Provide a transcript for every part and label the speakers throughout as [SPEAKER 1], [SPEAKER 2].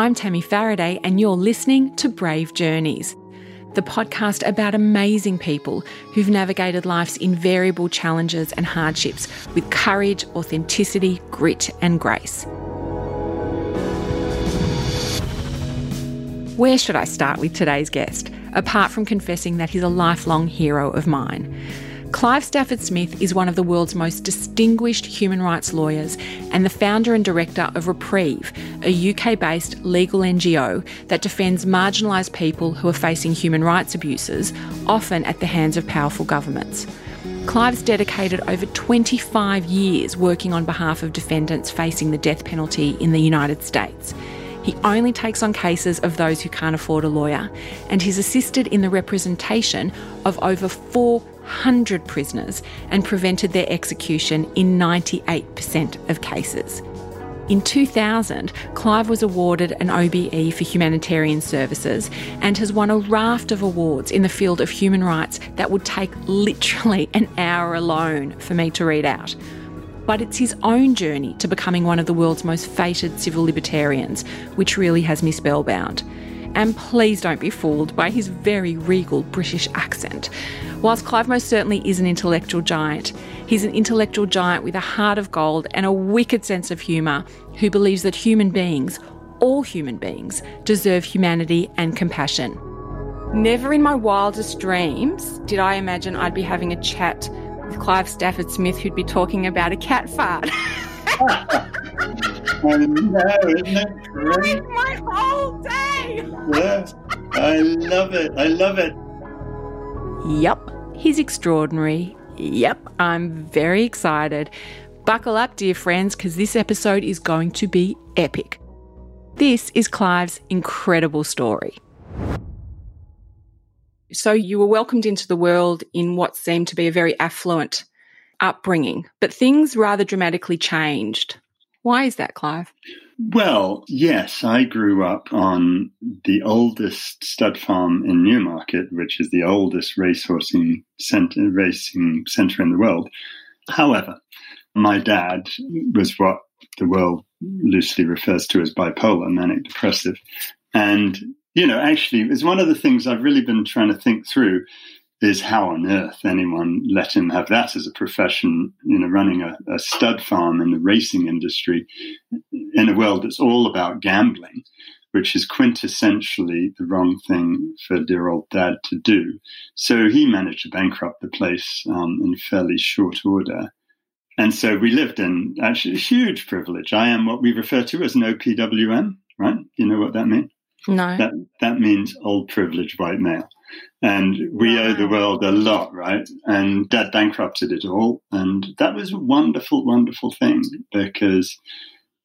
[SPEAKER 1] I'm Tammy Faraday, and you're listening to Brave Journeys, the podcast about amazing people who've navigated life's invariable challenges and hardships with courage, authenticity, grit, and grace. Where should I start with today's guest, apart from confessing that he's a lifelong hero of mine? Clive Stafford Smith is one of the world's most distinguished human rights lawyers and the founder and director of Reprieve, a UK based legal NGO that defends marginalised people who are facing human rights abuses, often at the hands of powerful governments. Clive's dedicated over 25 years working on behalf of defendants facing the death penalty in the United States. He only takes on cases of those who can't afford a lawyer, and he's assisted in the representation of over 400 prisoners and prevented their execution in 98% of cases. In 2000, Clive was awarded an OBE for humanitarian services and has won a raft of awards in the field of human rights that would take literally an hour alone for me to read out but it's his own journey to becoming one of the world's most fated civil libertarians, which really has me spellbound. And please don't be fooled by his very regal British accent. Whilst Clive most certainly is an intellectual giant, he's an intellectual giant with a heart of gold and a wicked sense of humour who believes that human beings, all human beings, deserve humanity and compassion. Never in my wildest dreams did I imagine I'd be having a chat with Clive Stafford Smith who'd be talking about a cat fart.
[SPEAKER 2] I know, isn't it great?
[SPEAKER 1] my whole day.
[SPEAKER 2] Yeah, I love it. I love it.
[SPEAKER 1] Yup, he's extraordinary. Yep, I'm very excited. Buckle up, dear friends, because this episode is going to be epic. This is Clive's incredible story. So you were welcomed into the world in what seemed to be a very affluent upbringing, but things rather dramatically changed. Why is that, Clive?
[SPEAKER 2] Well, yes, I grew up on the oldest stud farm in Newmarket, which is the oldest racehorse center, racing centre in the world. However, my dad was what the world loosely refers to as bipolar, manic depressive. And you know, actually, it's one of the things I've really been trying to think through is how on earth anyone let him have that as a profession, you know, running a, a stud farm in the racing industry in a world that's all about gambling, which is quintessentially the wrong thing for dear old dad to do. So he managed to bankrupt the place um, in fairly short order. And so we lived in actually huge privilege. I am what we refer to as an OPWM, right? You know what that means?
[SPEAKER 1] No.
[SPEAKER 2] That that means old privileged white male. And we wow. owe the world a lot, right? And dad bankrupted it all. And that was a wonderful, wonderful thing because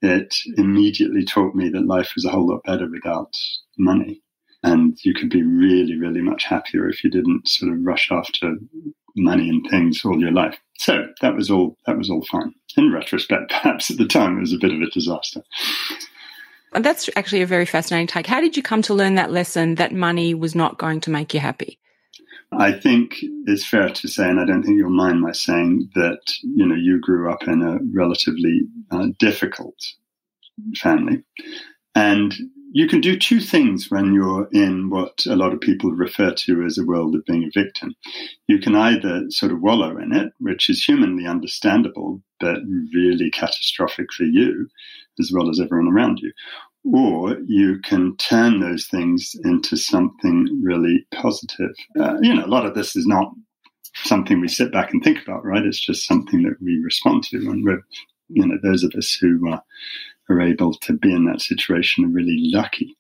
[SPEAKER 2] it immediately taught me that life was a whole lot better without money. And you could be really, really much happier if you didn't sort of rush after money and things all your life. So that was all that was all fine. In retrospect, perhaps at the time it was a bit of a disaster.
[SPEAKER 1] That's actually a very fascinating take. How did you come to learn that lesson that money was not going to make you happy?
[SPEAKER 2] I think it's fair to say, and I don't think you'll mind my saying that you know you grew up in a relatively uh, difficult family, and you can do two things when you're in what a lot of people refer to as a world of being a victim. You can either sort of wallow in it, which is humanly understandable, but really catastrophic for you as well as everyone around you, or you can turn those things into something really positive. Uh, you know, a lot of this is not something we sit back and think about, right? It's just something that we respond to, and we're, you know, those of us who uh, are able to be in that situation are really lucky.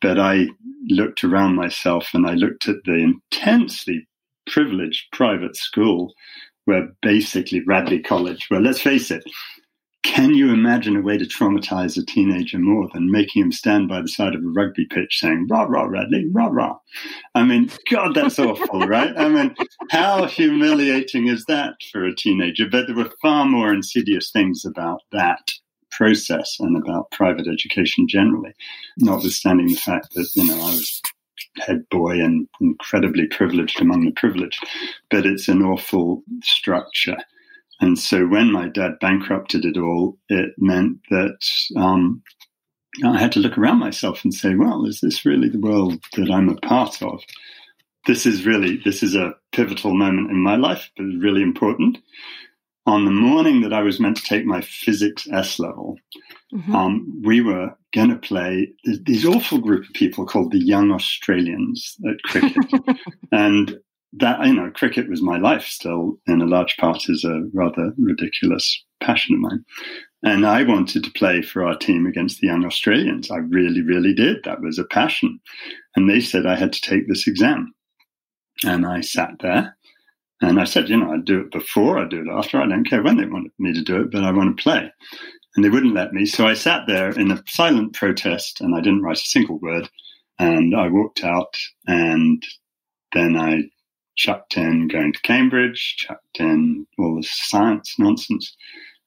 [SPEAKER 2] But I looked around myself and I looked at the intensely privileged private school where basically Radley College, well, let's face it, can you imagine a way to traumatize a teenager more than making him stand by the side of a rugby pitch saying, rah, rah, Radley, rah, rah? I mean, God, that's awful, right? I mean, how humiliating is that for a teenager? But there were far more insidious things about that process and about private education generally, notwithstanding the fact that, you know, I was head boy and incredibly privileged among the privileged, but it's an awful structure and so when my dad bankrupted it all, it meant that um, I had to look around myself and say, well, is this really the world that I'm a part of? This is really, this is a pivotal moment in my life, but really important. On the morning that I was meant to take my physics S level, mm-hmm. um, we were going to play these awful group of people called the Young Australians at cricket. and that, you know, cricket was my life still in a large part is a rather ridiculous passion of mine. And I wanted to play for our team against the young Australians. I really, really did. That was a passion. And they said I had to take this exam. And I sat there and I said, you know, I'd do it before, I'd do it after. I don't care when they want me to do it, but I want to play. And they wouldn't let me. So I sat there in a silent protest and I didn't write a single word. And I walked out and then I chucked in going to Cambridge, chucked in all the science nonsense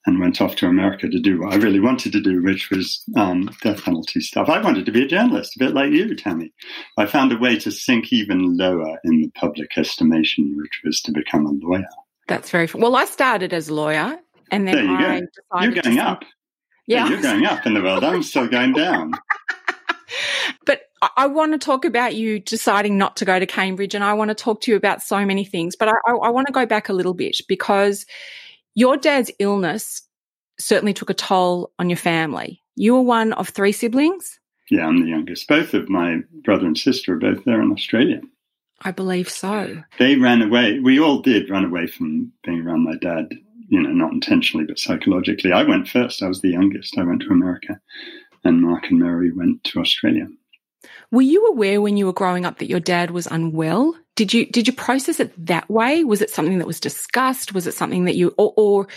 [SPEAKER 2] and went off to America to do what I really wanted to do, which was um, death penalty stuff. I wanted to be a journalist, a bit like you, Tammy. I found a way to sink even lower in the public estimation, which was to become a lawyer.
[SPEAKER 1] That's very well. I started as a lawyer, and then
[SPEAKER 2] there you
[SPEAKER 1] I
[SPEAKER 2] go. You're going up.
[SPEAKER 1] Yeah,
[SPEAKER 2] you're going up in the world. I'm still going down.
[SPEAKER 1] but I want to talk about you deciding not to go to Cambridge, and I want to talk to you about so many things. But I, I, want to go back a little bit because your dad's illness certainly took a toll on your family. You were one of three siblings?
[SPEAKER 2] Yeah, I'm the youngest. Both of my brother and sister are both there in Australia.
[SPEAKER 1] I believe so.
[SPEAKER 2] They ran away. We all did run away from being around my dad, you know, not intentionally, but psychologically. I went first. I was the youngest. I went to America, and Mark and Mary went to Australia.
[SPEAKER 1] Were you aware when you were growing up that your dad was unwell? Did you did you process it that way? Was it something that was discussed? Was it something that you or, or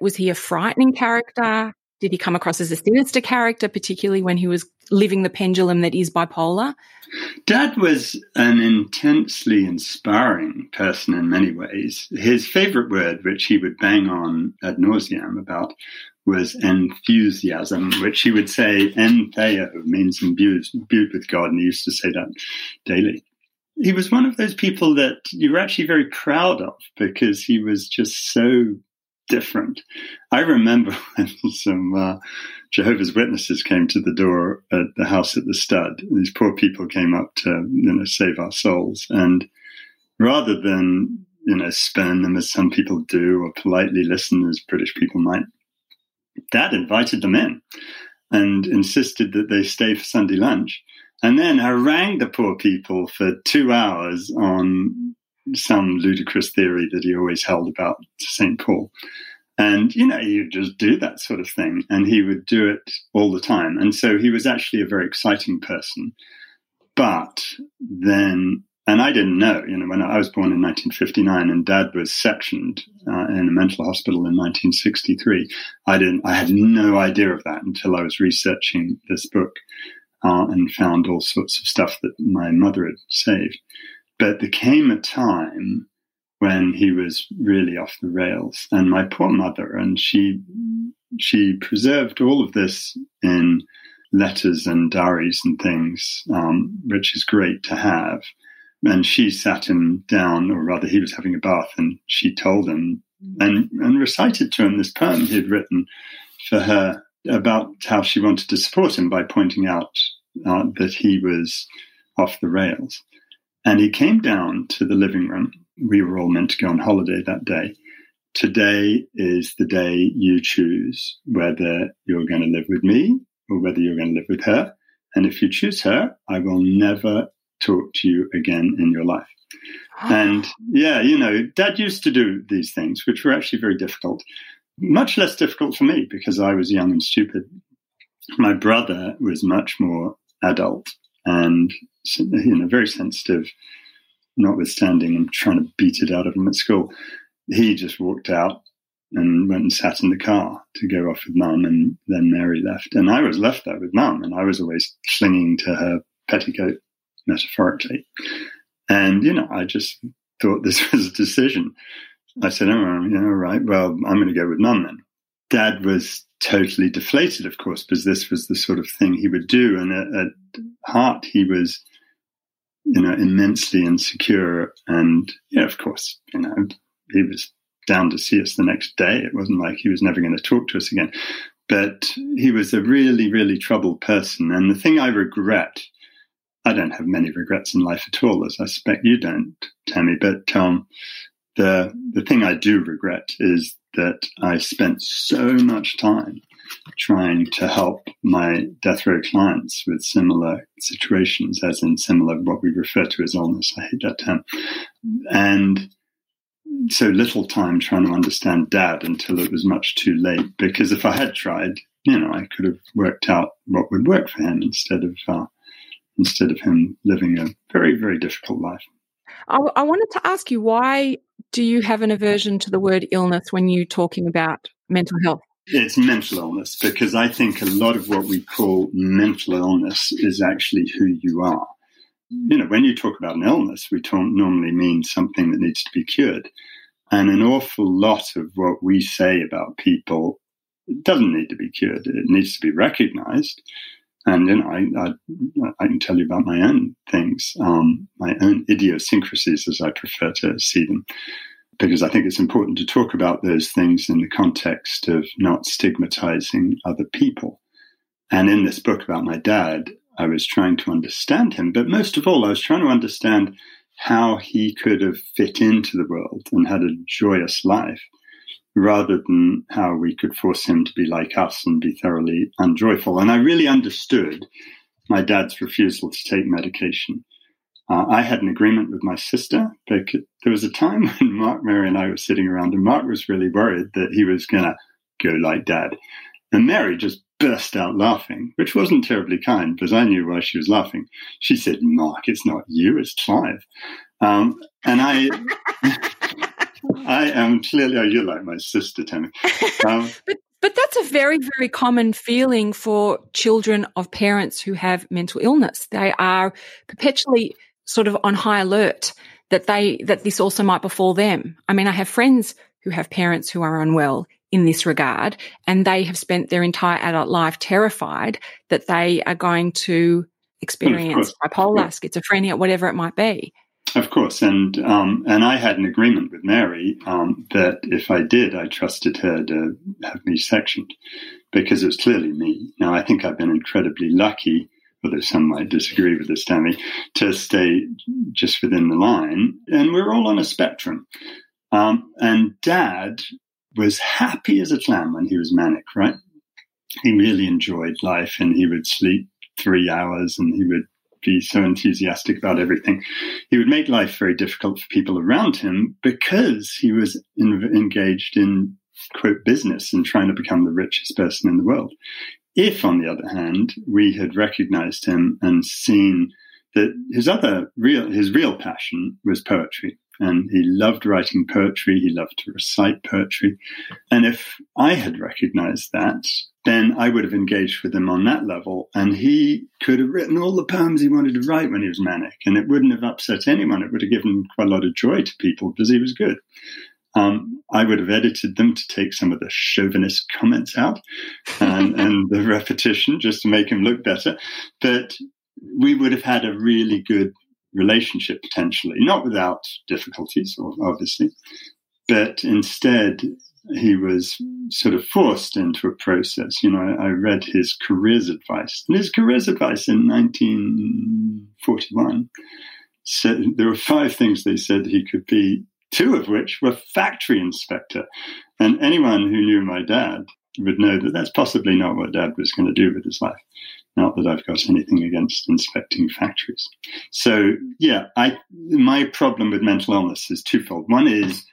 [SPEAKER 1] was he a frightening character? Did he come across as a sinister character, particularly when he was living the pendulum that is bipolar?
[SPEAKER 2] Dad was an intensely inspiring person in many ways. His favorite word, which he would bang on ad nauseam about, was enthusiasm, which he would say entheo means imbued, imbued with God, and he used to say that daily. He was one of those people that you were actually very proud of because he was just so different. I remember when some uh, Jehovah's Witnesses came to the door at the house at the stud. These poor people came up to you know save our souls, and rather than you know spurn them as some people do or politely listen as British people might, Dad invited them in and insisted that they stay for Sunday lunch. And then harangued the poor people for two hours on some ludicrous theory that he always held about St. Paul. And, you know, you just do that sort of thing. And he would do it all the time. And so he was actually a very exciting person. But then and I didn't know, you know, when I was born in 1959 and dad was sectioned uh, in a mental hospital in 1963, I didn't, I had no idea of that until I was researching this book uh, and found all sorts of stuff that my mother had saved. But there came a time when he was really off the rails and my poor mother, and she, she preserved all of this in letters and diaries and things, um, which is great to have and she sat him down, or rather, he was having a bath, and she told him and, and recited to him this poem he had written for her about how she wanted to support him by pointing out uh, that he was off the rails. And he came down to the living room. We were all meant to go on holiday that day. Today is the day you choose whether you're going to live with me or whether you're going to live with her. And if you choose her, I will never talk to you again in your life. and yeah, you know, dad used to do these things, which were actually very difficult. Much less difficult for me because I was young and stupid. My brother was much more adult and, you know, very sensitive, notwithstanding and trying to beat it out of him at school. He just walked out and went and sat in the car to go off with mum and then Mary left. And I was left there with mum and I was always clinging to her petticoat metaphorically. And, you know, I just thought this was a decision. I said, oh, know, right, well, I'm going to go with none then. Dad was totally deflated, of course, because this was the sort of thing he would do. And at, at heart, he was, you know, immensely insecure. And, yeah, of course, you know, he was down to see us the next day. It wasn't like he was never going to talk to us again. but he was a really, really troubled person. And the thing I regret, I don't have many regrets in life at all, as I suspect you don't, Tammy, but um, the, the thing I do regret is that I spent so much time trying to help my death row clients with similar situations, as in similar what we refer to as illness. I hate that term. And so little time trying to understand dad until it was much too late. Because if I had tried, you know, I could have worked out what would work for him instead of uh, instead of him living a very very difficult life.
[SPEAKER 1] I, I wanted to ask you why do you have an aversion to the word illness when you're talking about mental health?
[SPEAKER 2] It's mental illness because I think a lot of what we call mental illness is actually who you are. You know, when you talk about an illness, we don't normally mean something that needs to be cured. And an awful lot of what we say about people doesn't need to be cured. It needs to be recognized. And you know, I, I, I can tell you about my own things, um, my own idiosyncrasies, as I prefer to see them because I think it's important to talk about those things in the context of not stigmatizing other people. And in this book about my dad, I was trying to understand him, but most of all, I was trying to understand how he could have fit into the world and had a joyous life rather than how we could force him to be like us and be thoroughly unjoyful. And I really understood my dad's refusal to take medication. Uh, I had an agreement with my sister. There was a time when Mark, Mary, and I were sitting around, and Mark was really worried that he was going to go like dad. And Mary just burst out laughing, which wasn't terribly kind because I knew why she was laughing. She said, Mark, it's not you, it's Clive. Um, and I. I am clearly, oh, you're like my sister, Tammy. Um,
[SPEAKER 1] but but that's a very, very common feeling for children of parents who have mental illness. They are perpetually sort of on high alert that they, that this also might befall them. I mean, I have friends who have parents who are unwell in this regard, and they have spent their entire adult life terrified that they are going to experience bipolar, schizophrenia, whatever it might be.
[SPEAKER 2] Of course, and um, and I had an agreement with Mary um, that if I did, I trusted her to have me sectioned because it was clearly me. Now I think I've been incredibly lucky although some might disagree with this, Tammy, to stay just within the line. And we're all on a spectrum. Um, and dad was happy as a clam when he was manic, right? He really enjoyed life and he would sleep three hours and he would be so enthusiastic about everything. He would make life very difficult for people around him because he was in, engaged in quote business and trying to become the richest person in the world. If, on the other hand, we had recognized him and seen that his other real, his real passion was poetry. And he loved writing poetry. He loved to recite poetry. And if I had recognized that, then I would have engaged with him on that level. And he could have written all the poems he wanted to write when he was manic. And it wouldn't have upset anyone. It would have given quite a lot of joy to people because he was good. Um, I would have edited them to take some of the chauvinist comments out and, and the repetition just to make him look better. But we would have had a really good relationship potentially, not without difficulties, obviously, but instead he was sort of forced into a process. You know, I, read his careers advice, and his careers advice in 1941 said there were five things they said he could be two of which were factory inspector. And anyone who knew my dad would know that that's possibly not what dad was going to do with his life. Not that I've got anything against inspecting factories. So yeah, I my problem with mental illness is twofold. One is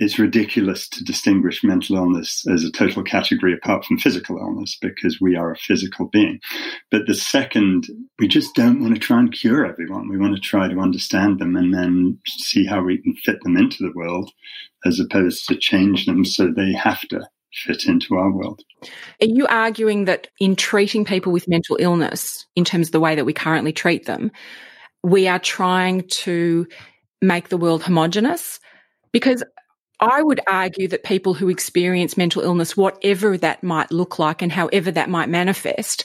[SPEAKER 2] it's ridiculous to distinguish mental illness as a total category apart from physical illness because we are a physical being. But the second, we just don't want to try and cure everyone. We want to try to understand them and then see how we can fit them into the world as opposed to change them so they have to fit into our world.
[SPEAKER 1] Are you arguing that in treating people with mental illness, in terms of the way that we currently treat them, we are trying to make the world homogenous? Because I would argue that people who experience mental illness, whatever that might look like and however that might manifest,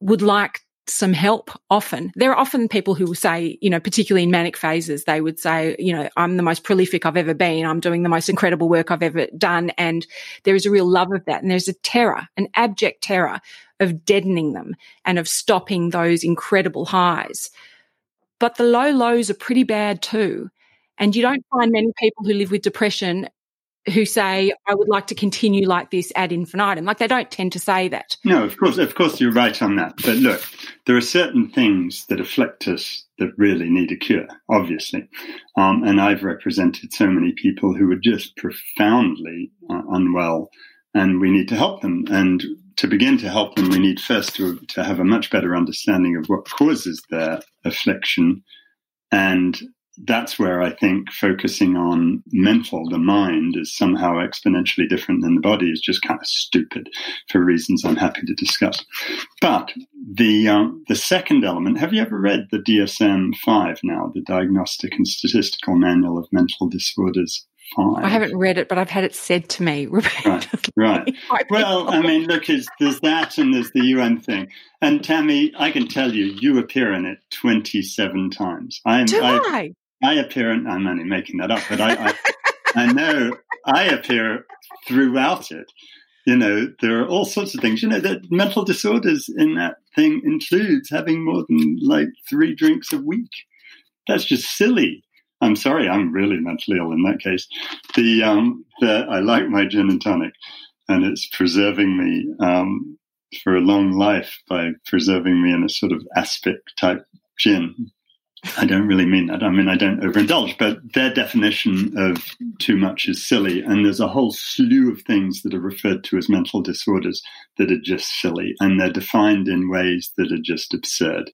[SPEAKER 1] would like some help often. There are often people who will say, you know, particularly in manic phases, they would say, you know, I'm the most prolific I've ever been. I'm doing the most incredible work I've ever done. And there is a real love of that. And there's a terror, an abject terror of deadening them and of stopping those incredible highs. But the low lows are pretty bad too. And you don't find many people who live with depression who say, I would like to continue like this ad infinitum. Like they don't tend to say that.
[SPEAKER 2] No, of course, of course you're right on that. But look, there are certain things that afflict us that really need a cure, obviously. Um, and I've represented so many people who are just profoundly uh, unwell and we need to help them. And to begin to help them, we need first to, to have a much better understanding of what causes their affliction and that's where I think focusing on mental, the mind, is somehow exponentially different than the body is just kind of stupid for reasons I'm happy to discuss. But the um, the second element, have you ever read the DSM five now, the Diagnostic and Statistical Manual of Mental Disorders? Five.
[SPEAKER 1] I haven't read it, but I've had it said to me.
[SPEAKER 2] right, right. well, I mean, look, there's that and there's the UN thing. And Tammy, I can tell you, you appear in it 27 times.
[SPEAKER 1] I'm, Do I? I?
[SPEAKER 2] Appear, I'm only making that up, but I, I, I know I appear throughout it. You know, there are all sorts of things. You know, that mental disorders in that thing includes having more than like three drinks a week. That's just silly. I'm sorry, I'm really mentally ill in that case. The, um, the I like my gin and tonic, and it's preserving me um, for a long life by preserving me in a sort of aspic type gin. I don't really mean that. I mean, I don't overindulge, but their definition of too much is silly. And there's a whole slew of things that are referred to as mental disorders that are just silly. And they're defined in ways that are just absurd.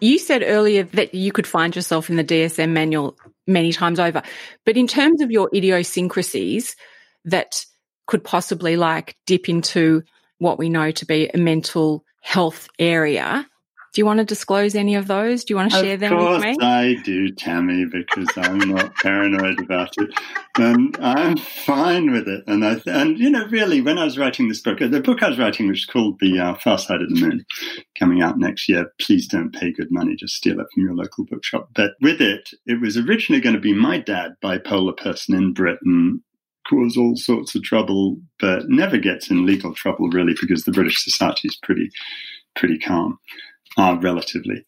[SPEAKER 1] You said earlier that you could find yourself in the DSM manual many times over. But in terms of your idiosyncrasies that could possibly like dip into what we know to be a mental health area, do you want to disclose any of those? Do you want to share
[SPEAKER 2] of
[SPEAKER 1] them with me?
[SPEAKER 2] I do, Tammy, because I'm not paranoid about it, and I'm fine with it. And I and you know, really, when I was writing this book, the book I was writing, which is called "The uh, Far Side of the Moon," coming out next year. Please don't pay good money; just steal it from your local bookshop. But with it, it was originally going to be my dad, bipolar person in Britain, cause all sorts of trouble, but never gets in legal trouble really because the British society is pretty pretty calm uh, relatively.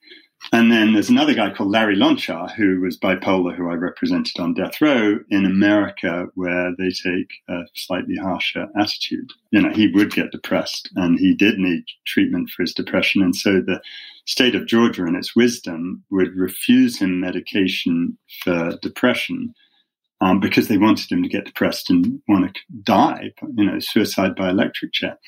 [SPEAKER 2] And then there's another guy called Larry Lonchar, who was bipolar, who I represented on death row in America, where they take a slightly harsher attitude. You know, he would get depressed and he did need treatment for his depression. And so the state of Georgia, in its wisdom, would refuse him medication for depression um, because they wanted him to get depressed and want to die, you know, suicide by electric chair.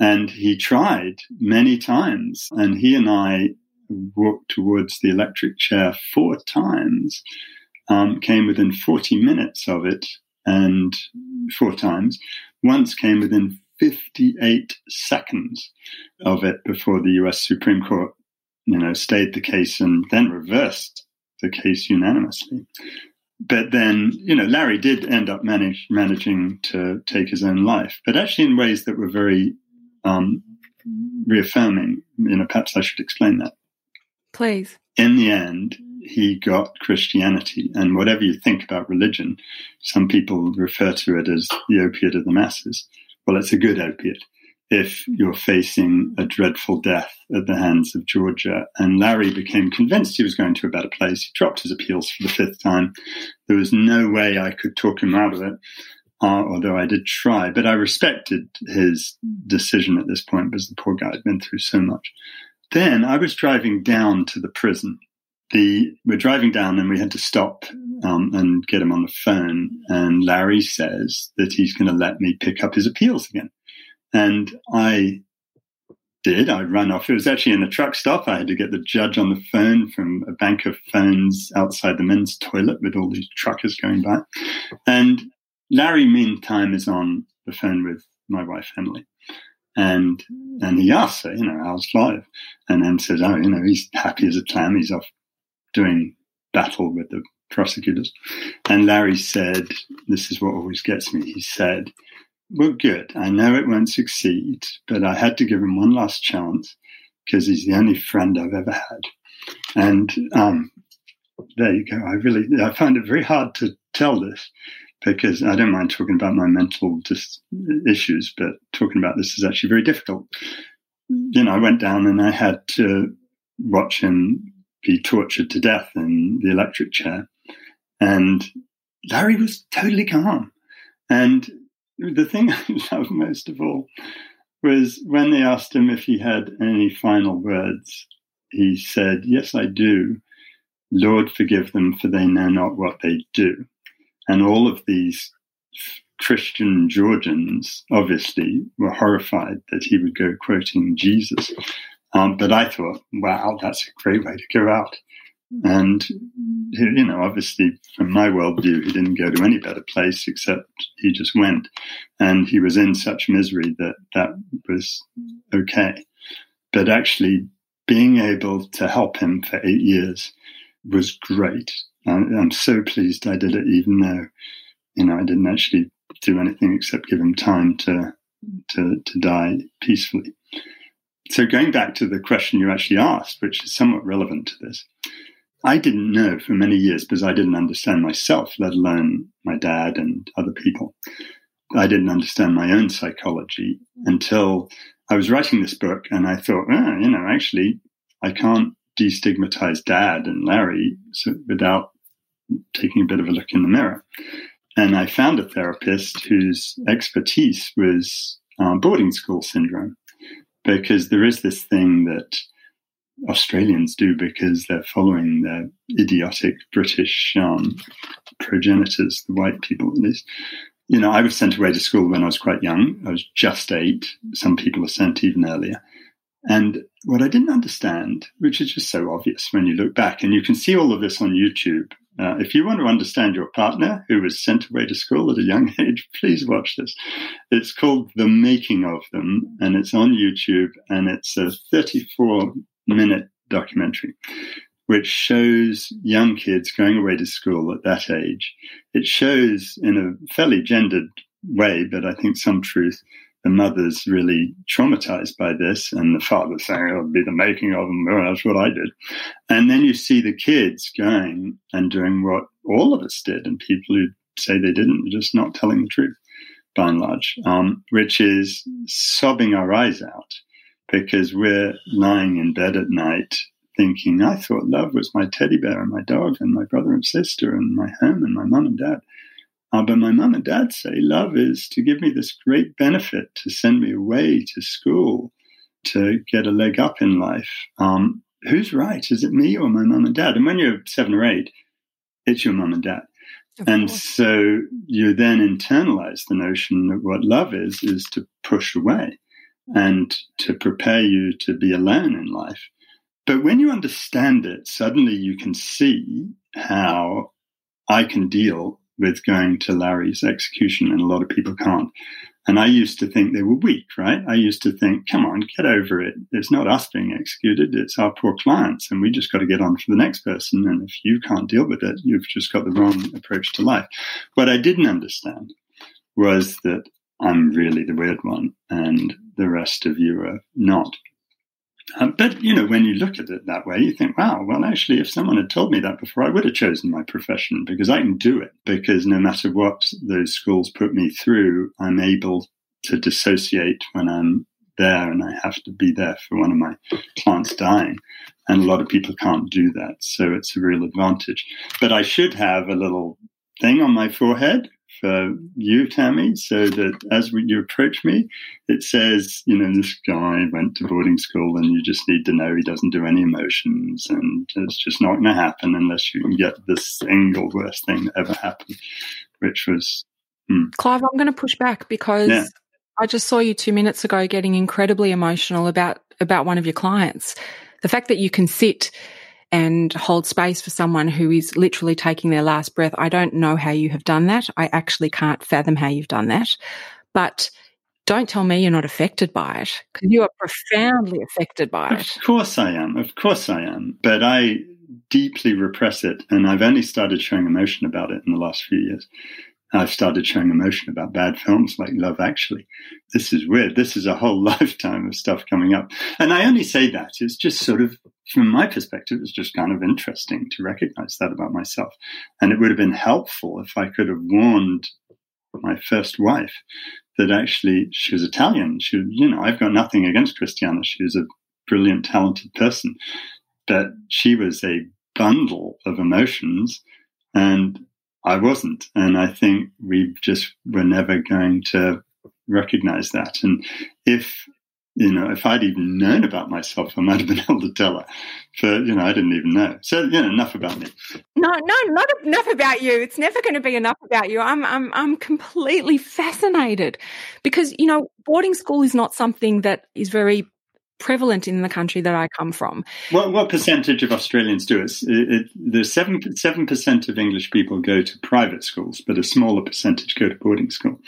[SPEAKER 2] And he tried many times, and he and I walked towards the electric chair four times, um, came within 40 minutes of it, and four times. Once came within 58 seconds of it before the US Supreme Court, you know, stayed the case and then reversed the case unanimously. But then, you know, Larry did end up manage, managing to take his own life, but actually in ways that were very um, reaffirming. You know, perhaps I should explain that.
[SPEAKER 1] Please.
[SPEAKER 2] In the end, he got Christianity, and whatever you think about religion, some people refer to it as the opiate of the masses. Well, it's a good opiate if you're facing a dreadful death at the hands of Georgia. And Larry became convinced he was going to a better place. He dropped his appeals for the fifth time. There was no way I could talk him out of it although I did try. But I respected his decision at this point because the poor guy had been through so much. Then I was driving down to the prison. The, we're driving down and we had to stop um, and get him on the phone. And Larry says that he's going to let me pick up his appeals again. And I did. I ran off. It was actually in a truck stop. I had to get the judge on the phone from a bank of phones outside the men's toilet with all these truckers going by. And Larry, meantime, is on the phone with my wife Emily, and and he asks her, you know, how's life, and then says, oh, you know, he's happy as a clam. He's off doing battle with the prosecutors. And Larry said, this is what always gets me. He said, well, good. I know it won't succeed, but I had to give him one last chance because he's the only friend I've ever had. And um, there you go. I really, I find it very hard to tell this because I don't mind talking about my mental issues, but talking about this is actually very difficult. You know, I went down and I had to watch him be tortured to death in the electric chair. And Larry was totally calm. And the thing I love most of all was when they asked him if he had any final words, he said, Yes, I do. Lord, forgive them, for they know not what they do. And all of these Christian Georgians obviously were horrified that he would go quoting Jesus. Um, but I thought, wow, that's a great way to go out. And, you know, obviously from my worldview, he didn't go to any better place except he just went. And he was in such misery that that was okay. But actually being able to help him for eight years was great. I'm so pleased I did it, even though, you know, I didn't actually do anything except give him time to, to, to die peacefully. So going back to the question you actually asked, which is somewhat relevant to this, I didn't know for many years because I didn't understand myself, let alone my dad and other people. I didn't understand my own psychology until I was writing this book and I thought, oh, you know, actually, I can't destigmatize dad and Larry without taking a bit of a look in the mirror. And I found a therapist whose expertise was uh, boarding school syndrome, because there is this thing that Australians do because they're following their idiotic British um, progenitors, the white people at least. You know, I was sent away to school when I was quite young. I was just eight. Some people are sent even earlier. And what I didn't understand, which is just so obvious when you look back, and you can see all of this on YouTube. Uh, if you want to understand your partner who was sent away to school at a young age, please watch this. It's called The Making of Them, and it's on YouTube, and it's a 34 minute documentary which shows young kids going away to school at that age. It shows in a fairly gendered way, but I think some truth, the mother's really traumatized by this, and the father's saying, It'll be the making of them. Well, that's what I did. And then you see the kids going and doing what all of us did, and people who say they didn't, are just not telling the truth by and large, um, which is sobbing our eyes out because we're lying in bed at night thinking, I thought love was my teddy bear and my dog and my brother and sister and my home and my mum and dad. Uh, but my mum and dad say love is to give me this great benefit to send me away to school to get a leg up in life. Um, who's right? Is it me or my mum and dad? And when you're seven or eight, it's your mum and dad. Of and course. so you then internalize the notion that what love is, is to push away and to prepare you to be alone in life. But when you understand it, suddenly you can see how I can deal with going to Larry's execution, and a lot of people can't. And I used to think they were weak, right? I used to think, come on, get over it. It's not us being executed, it's our poor clients, and we just got to get on for the next person. And if you can't deal with it, you've just got the wrong approach to life. What I didn't understand was that I'm really the weird one, and the rest of you are not. Uh, but, you know, when you look at it that way, you think, wow, well, actually, if someone had told me that before, I would have chosen my profession because I can do it. Because no matter what those schools put me through, I'm able to dissociate when I'm there and I have to be there for one of my clients dying. And a lot of people can't do that. So it's a real advantage. But I should have a little thing on my forehead for you, Tammy, so that as you approach me, it says, you know, this guy went to boarding school and you just need to know he doesn't do any emotions and it's just not going to happen unless you can get the single worst thing that ever happened, which was.
[SPEAKER 1] Hmm. Clive, I'm going to push back because yeah. I just saw you two minutes ago getting incredibly emotional about, about one of your clients. The fact that you can sit and hold space for someone who is literally taking their last breath. I don't know how you have done that. I actually can't fathom how you've done that. But don't tell me you're not affected by it because you are profoundly affected by it.
[SPEAKER 2] Of course I am. Of course I am. But I deeply repress it. And I've only started showing emotion about it in the last few years. I've started showing emotion about bad films like Love Actually. This is weird. This is a whole lifetime of stuff coming up. And I only say that, it's just sort of, from my perspective, it's just kind of interesting to recognize that about myself. And it would have been helpful if I could have warned my first wife that actually she was Italian. She, you know, I've got nothing against Christiana. She was a brilliant, talented person, but she was a bundle of emotions and I wasn't. And I think we just were never going to recognize that. And if, you know, if I'd even known about myself, I might have been able to tell her. But, you know, I didn't even know. So, you know, enough about me.
[SPEAKER 1] No, no, not enough about you. It's never going to be enough about you. I'm, I'm, I'm completely fascinated because, you know, boarding school is not something that is very prevalent in the country that I come from.
[SPEAKER 2] What, what percentage of Australians do it? it, the seven seven percent of English people go to private schools, but a smaller percentage go to boarding school.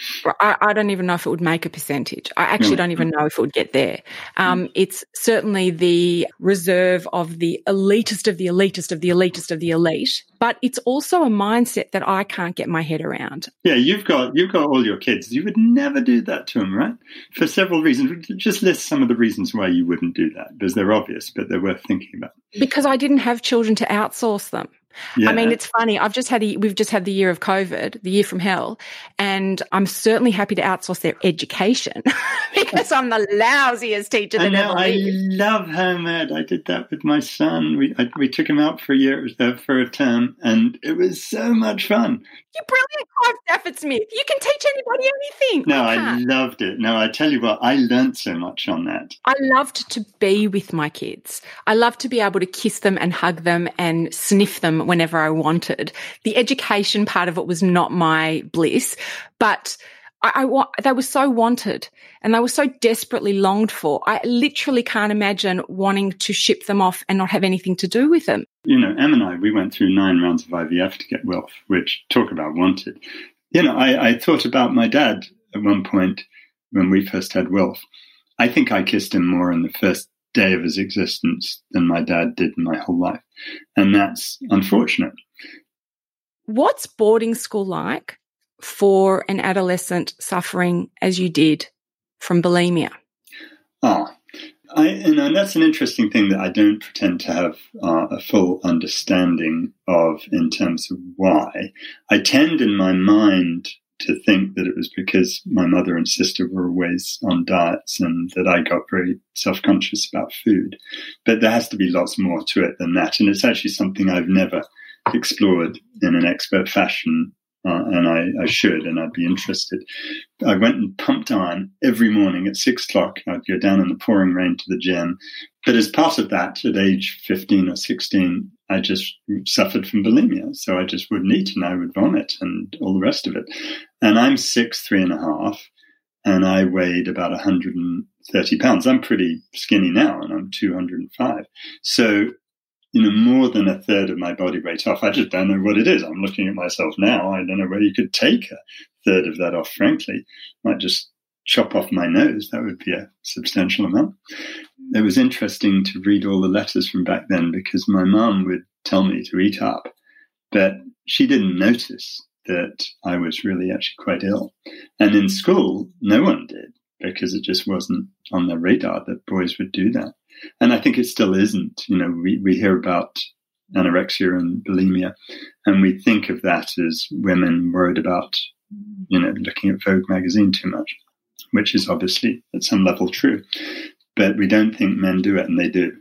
[SPEAKER 1] I, I don't even know if it would make a percentage. I actually don't even know if it would get there. Um, it's certainly the reserve of the elitist of the elitist of the elitist of the elite, but it's also a mindset that I can't get my head around.
[SPEAKER 2] Yeah, you've got you've got all your kids. You would never do that to them, right? For several reasons. Just list some of the reasons why you wouldn't do that because they're obvious, but they're worth thinking about.
[SPEAKER 1] Because I didn't have children to outsource them. Yeah. I mean, it's funny. I've just had the, we've just had the year of COVID, the year from hell, and I'm certainly happy to outsource their education because I'm the lousiest teacher that
[SPEAKER 2] I know,
[SPEAKER 1] ever
[SPEAKER 2] I love home ed. I did that with my son. We I, we took him out for a year uh, for a term, and it was so much fun.
[SPEAKER 1] You're brilliant, Clive Stafford Smith. You can teach anybody anything.
[SPEAKER 2] No, I, I loved it. No, I tell you what, I learned so much on that.
[SPEAKER 1] I loved to be with my kids. I loved to be able to kiss them and hug them and sniff them whenever I wanted. The education part of it was not my bliss, but I, they were so wanted and they were so desperately longed for. I literally can't imagine wanting to ship them off and not have anything to do with them.
[SPEAKER 2] You know, Em and I, we went through nine rounds of IVF to get Wilf, which talk about wanted. You know, I, I thought about my dad at one point when we first had Wilf. I think I kissed him more in the first day of his existence than my dad did in my whole life. And that's unfortunate.
[SPEAKER 1] What's boarding school like for an adolescent suffering as you did from bulimia?
[SPEAKER 2] Ah, I, and that's an interesting thing that I don't pretend to have uh, a full understanding of in terms of why. I tend in my mind to think that it was because my mother and sister were always on diets and that I got very self conscious about food. But there has to be lots more to it than that. And it's actually something I've never explored in an expert fashion uh, and I, I, should, and I'd be interested. I went and pumped on every morning at six o'clock. I'd go down in the pouring rain to the gym. But as part of that, at age 15 or 16, I just suffered from bulimia. So I just wouldn't eat and I would vomit and all the rest of it. And I'm six, three and a half, and I weighed about 130 pounds. I'm pretty skinny now, and I'm 205. So you know, more than a third of my body weight off. I just don't know what it is. I'm looking at myself now. I don't know where you could take a third of that off, frankly. Might just chop off my nose. That would be a substantial amount. It was interesting to read all the letters from back then because my mum would tell me to eat up, but she didn't notice that I was really actually quite ill. And in school, no one did because it just wasn't on their radar that boys would do that and I think it still isn't. You know, we, we hear about anorexia and bulimia, and we think of that as women worried about, you know, looking at Vogue magazine too much, which is obviously at some level true. But we don't think men do it, and they do.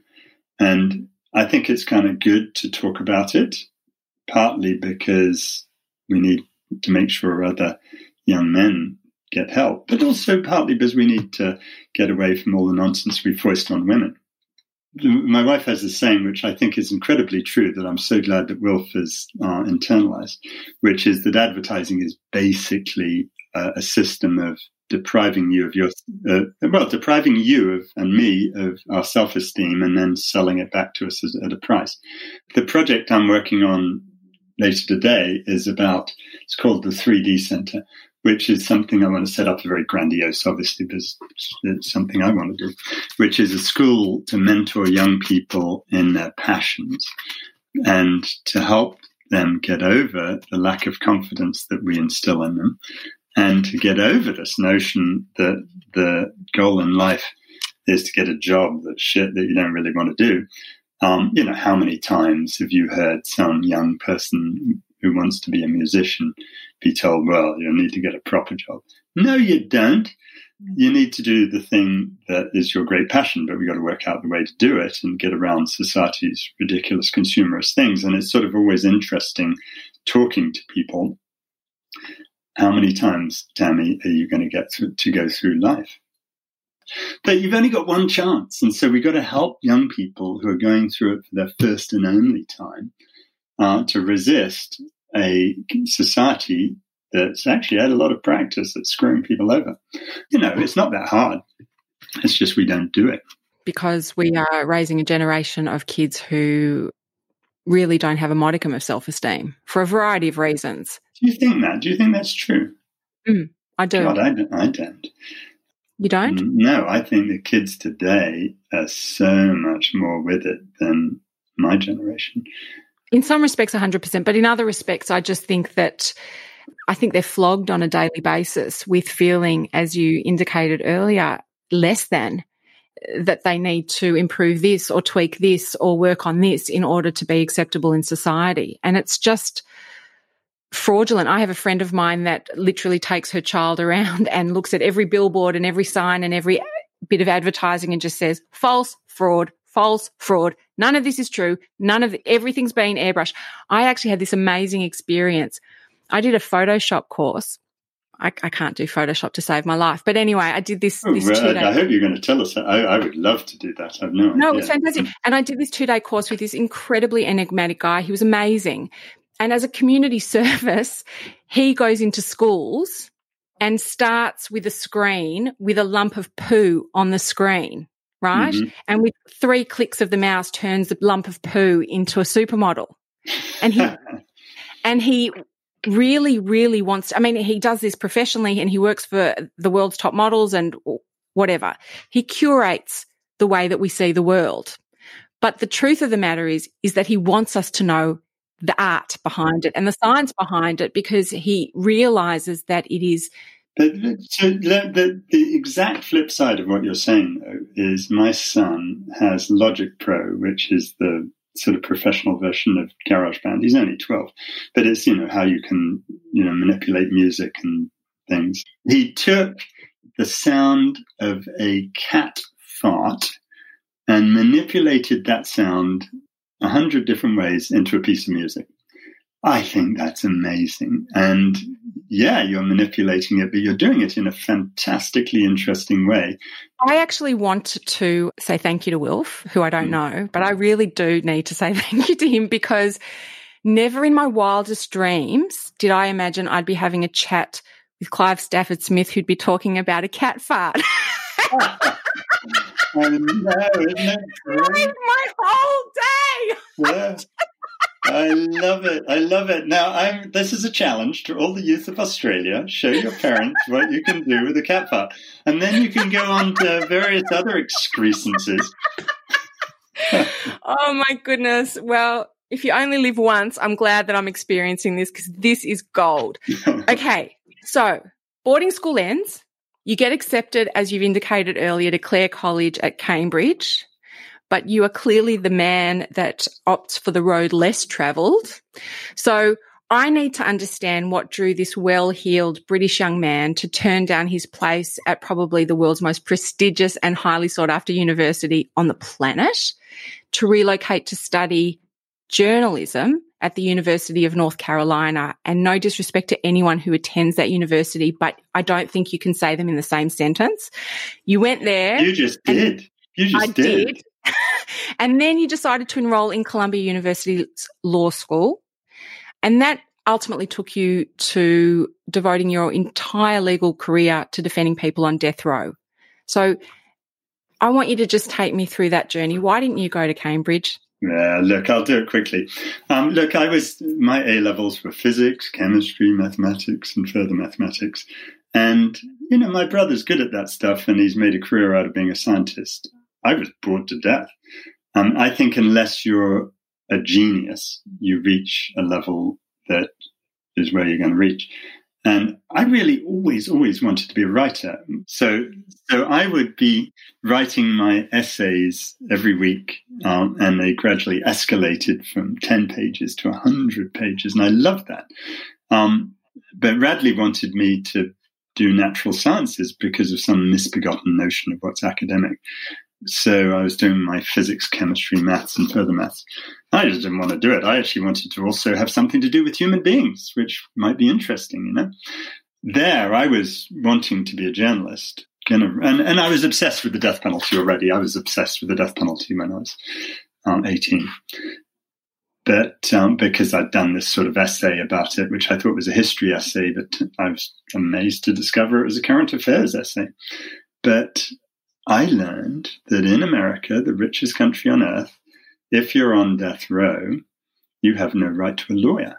[SPEAKER 2] And I think it's kind of good to talk about it, partly because we need to make sure other young men get help, but also partly because we need to get away from all the nonsense we foist on women my wife has a saying, which I think is incredibly true, that I'm so glad that Wilf has uh, internalized, which is that advertising is basically uh, a system of depriving you of your, uh, well, depriving you of and me of our self-esteem and then selling it back to us as, at a price. The project I'm working on later today is about, it's called the 3D Center, which is something I want to set up very grandiose, obviously, because it's something I want to do, which is a school to mentor young people in their passions and to help them get over the lack of confidence that we instill in them and to get over this notion that the goal in life is to get a job that's shit that you don't really want to do. Um, you know, how many times have you heard some young person who wants to be a musician be told, well, you'll need to get a proper job? No, you don't. You need to do the thing that is your great passion, but we've got to work out the way to do it and get around society's ridiculous consumerist things. And it's sort of always interesting talking to people. How many times, Tammy, are you going to get to, to go through life? But you've only got one chance. And so we've got to help young people who are going through it for their first and only time uh, to resist a society that's actually had a lot of practice at screwing people over. You know, it's not that hard. It's just we don't do it.
[SPEAKER 1] Because we are raising a generation of kids who really don't have a modicum of self esteem for a variety of reasons.
[SPEAKER 2] Do you think that? Do you think that's true?
[SPEAKER 1] Mm, I do.
[SPEAKER 2] God, I, I don't.
[SPEAKER 1] You don't?
[SPEAKER 2] Mm, no, I think the kids today are so much more with it than my generation.
[SPEAKER 1] In some respects, 100%. But in other respects, I just think that I think they're flogged on a daily basis with feeling, as you indicated earlier, less than that they need to improve this or tweak this or work on this in order to be acceptable in society. And it's just fraudulent. I have a friend of mine that literally takes her child around and looks at every billboard and every sign and every bit of advertising and just says false, fraud, false, fraud. None of this is true. None of the, everything's been airbrushed. I actually had this amazing experience. I did a Photoshop course I, I, can't do Photoshop to save my life. But anyway, I did this.
[SPEAKER 2] Oh,
[SPEAKER 1] this
[SPEAKER 2] well, I hope you're going to tell us. I, I, would love to do that. I've no.
[SPEAKER 1] No, it was fantastic, and I did this two day course with this incredibly enigmatic guy. He was amazing, and as a community service, he goes into schools and starts with a screen with a lump of poo on the screen, right? Mm-hmm. And with three clicks of the mouse, turns the lump of poo into a supermodel, and he. and he really, really wants, to, I mean, he does this professionally and he works for the world's top models and whatever. He curates the way that we see the world. But the truth of the matter is, is that he wants us to know the art behind it and the science behind it because he realizes that it is.
[SPEAKER 2] The, the, the exact flip side of what you're saying, though, is my son has Logic Pro, which is the sort of professional version of GarageBand. He's only 12, but it's, you know, how you can, you know, manipulate music and things. He took the sound of a cat fart and manipulated that sound a hundred different ways into a piece of music. I think that's amazing. And yeah, you're manipulating it, but you're doing it in a fantastically interesting way.
[SPEAKER 1] I actually want to say thank you to Wilf, who I don't mm. know, but I really do need to say thank you to him because never in my wildest dreams did I imagine I'd be having a chat with Clive Stafford Smith who'd be talking about a cat fart.
[SPEAKER 2] I know, isn't it?
[SPEAKER 1] My whole day.
[SPEAKER 2] Yeah. I love it. I love it. Now, I'm. This is a challenge to all the youth of Australia. Show your parents what you can do with a cat fart, and then you can go on to various other excrescences.
[SPEAKER 1] oh my goodness! Well, if you only live once, I'm glad that I'm experiencing this because this is gold. okay, so boarding school ends. You get accepted, as you've indicated earlier, to Clare College at Cambridge but you are clearly the man that opts for the road less travelled. So I need to understand what drew this well heeled British young man to turn down his place at probably the world's most prestigious and highly sought after university on the planet to relocate to study journalism at the University of North Carolina. And no disrespect to anyone who attends that university, but I don't think you can say them in the same sentence. You went there.
[SPEAKER 2] You just did. You just
[SPEAKER 1] I did. did. and then you decided to enroll in Columbia University's law school. And that ultimately took you to devoting your entire legal career to defending people on death row. So I want you to just take me through that journey. Why didn't you go to Cambridge?
[SPEAKER 2] Yeah, look, I'll do it quickly. Um, look, I was, my A levels were physics, chemistry, mathematics, and further mathematics. And, you know, my brother's good at that stuff and he's made a career out of being a scientist. I was bored to death. Um, I think unless you're a genius, you reach a level that is where you're going to reach. And I really always, always wanted to be a writer. So, so I would be writing my essays every week, um, and they gradually escalated from 10 pages to 100 pages. And I loved that. Um, but Radley wanted me to do natural sciences because of some misbegotten notion of what's academic. So I was doing my physics, chemistry, maths, and further maths. I just didn't want to do it. I actually wanted to also have something to do with human beings, which might be interesting, you know. There, I was wanting to be a journalist, and, and I was obsessed with the death penalty already. I was obsessed with the death penalty when I was um, 18. But um, because I'd done this sort of essay about it, which I thought was a history essay, but I was amazed to discover it was a current affairs essay. But I learned that in America, the richest country on earth, if you're on death row, you have no right to a lawyer.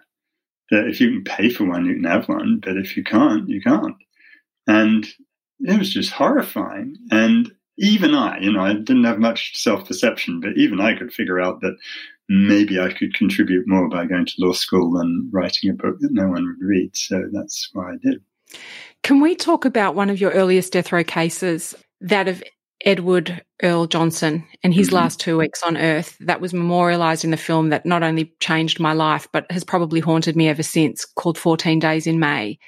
[SPEAKER 2] That if you can pay for one, you can have one, but if you can't, you can't. And it was just horrifying. And even I, you know, I didn't have much self perception, but even I could figure out that maybe I could contribute more by going to law school than writing a book that no one would read. So that's why I did.
[SPEAKER 1] Can we talk about one of your earliest death row cases, that of Edward Earl Johnson and his mm-hmm. last two weeks on earth that was memorialized in the film that not only changed my life, but has probably haunted me ever since, called 14 Days in May.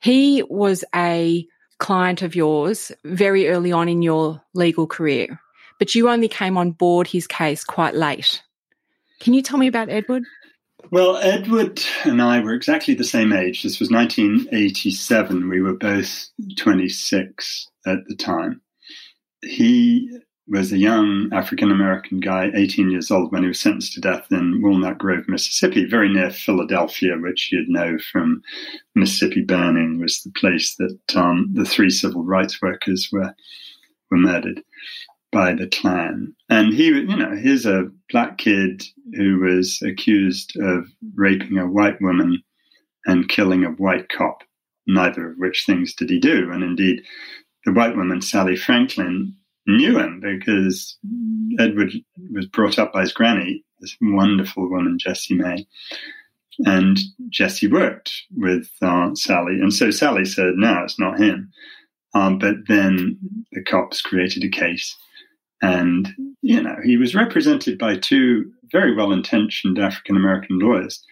[SPEAKER 1] He was a client of yours very early on in your legal career, but you only came on board his case quite late. Can you tell me about Edward?
[SPEAKER 2] Well, Edward and I were exactly the same age. This was 1987. We were both 26 at the time he was a young African American guy, 18 years old, when he was sentenced to death in Walnut Grove, Mississippi, very near Philadelphia, which you'd know from Mississippi Burning, was the place that um, the three civil rights workers were were murdered by the Klan. And he, you know, here's a black kid who was accused of raping a white woman and killing a white cop. Neither of which things did he do. And indeed, the white woman, Sally Franklin, knew him because Edward was brought up by his granny, this wonderful woman, Jessie May. And Jessie worked with uh, Sally. And so Sally said, no, it's not him. Um, but then the cops created a case. And, you know, he was represented by two very well intentioned African American lawyers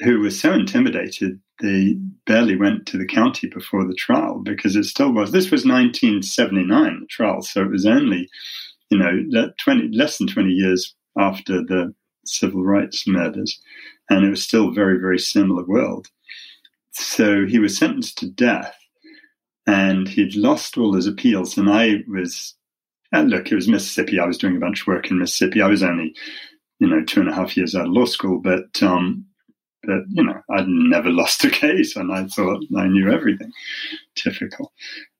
[SPEAKER 2] who were so intimidated they barely went to the county before the trial because it still was. This was 1979, the trial, so it was only, you know, 20, less than 20 years after the civil rights murders, and it was still a very, very similar world. So he was sentenced to death, and he'd lost all his appeals. And I was, and look, it was Mississippi. I was doing a bunch of work in Mississippi. I was only, you know, two and a half years out of law school, but um, that, you know, I'd never lost a case and I thought I knew everything. Typical.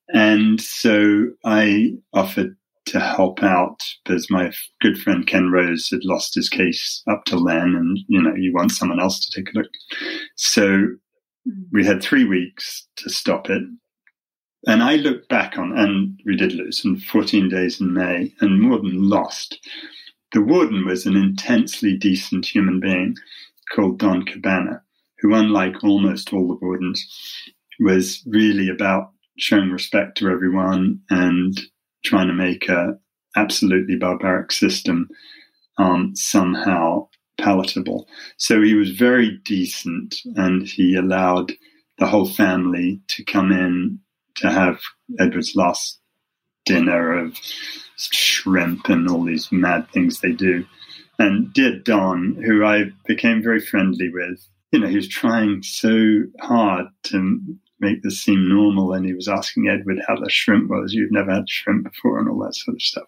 [SPEAKER 2] And so I offered to help out because my good friend Ken Rose had lost his case up to then. And, you know, you want someone else to take a look. So we had three weeks to stop it. And I look back on, and we did lose in 14 days in May and more than lost. The warden was an intensely decent human being called Don Cabana, who, unlike almost all the wardens, was really about showing respect to everyone and trying to make a absolutely barbaric system um, somehow palatable. So he was very decent and he allowed the whole family to come in to have Edward's last dinner of shrimp and all these mad things they do. And dear Don, who I became very friendly with, you know, he was trying so hard to make this seem normal. And he was asking Edward how the shrimp was. You've never had shrimp before and all that sort of stuff.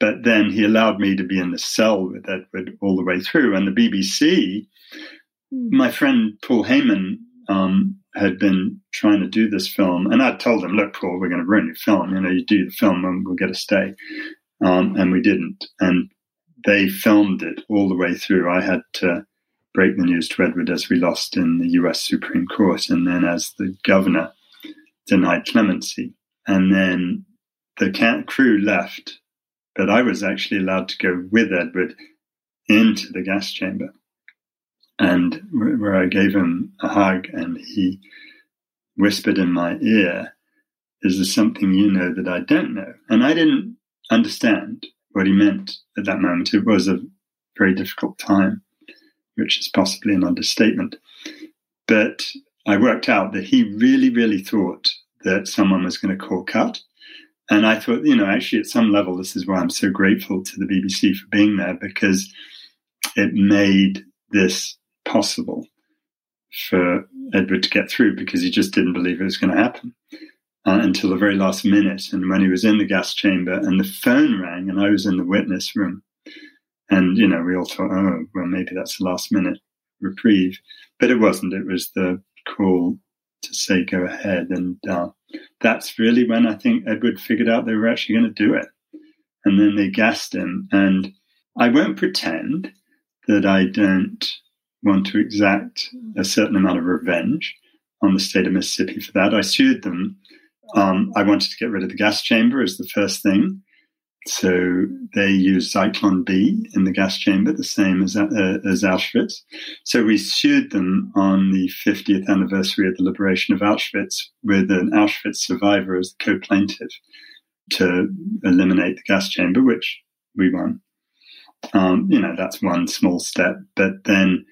[SPEAKER 2] But then he allowed me to be in the cell with Edward all the way through. And the BBC, my friend Paul Hamann um, had been trying to do this film. And I told him, look, Paul, we're going to ruin your film. You know, you do the film and we'll get a stay. Um, and we didn't. And they filmed it all the way through. I had to break the news to Edward as we lost in the US Supreme Court, and then as the governor denied clemency. And then the crew left, but I was actually allowed to go with Edward into the gas chamber, and where I gave him a hug, and he whispered in my ear, "Is there something you know that I don't know?" And I didn't understand what he meant at that moment. It was a very difficult time, which is possibly an understatement. But I worked out that he really, really thought that someone was going to call cut. And I thought, you know, actually, at some level, this is why I'm so grateful to the BBC for being there because it made this possible for Edward to get through because he just didn't believe it was going to happen uh, until the very last minute. And when he was in the gas chamber and the phone rang and I was in the witness room, and, you know, we all thought, oh, well, maybe that's the last minute reprieve. But it wasn't. It was the call to say go ahead. And uh, that's really when I think Edward figured out they were actually going to do it. And then they gassed him. And I won't pretend that I don't want to exact a certain amount of revenge on the state of Mississippi for that. I sued them. Um, I wanted to get rid of the gas chamber as the first thing. So they used Zyklon B in the gas chamber, the same as, uh, as Auschwitz. So we sued them on the 50th anniversary of the liberation of Auschwitz with an Auschwitz survivor as the co-plaintiff to eliminate the gas chamber, which we won. Um, you know, that's one small step. But then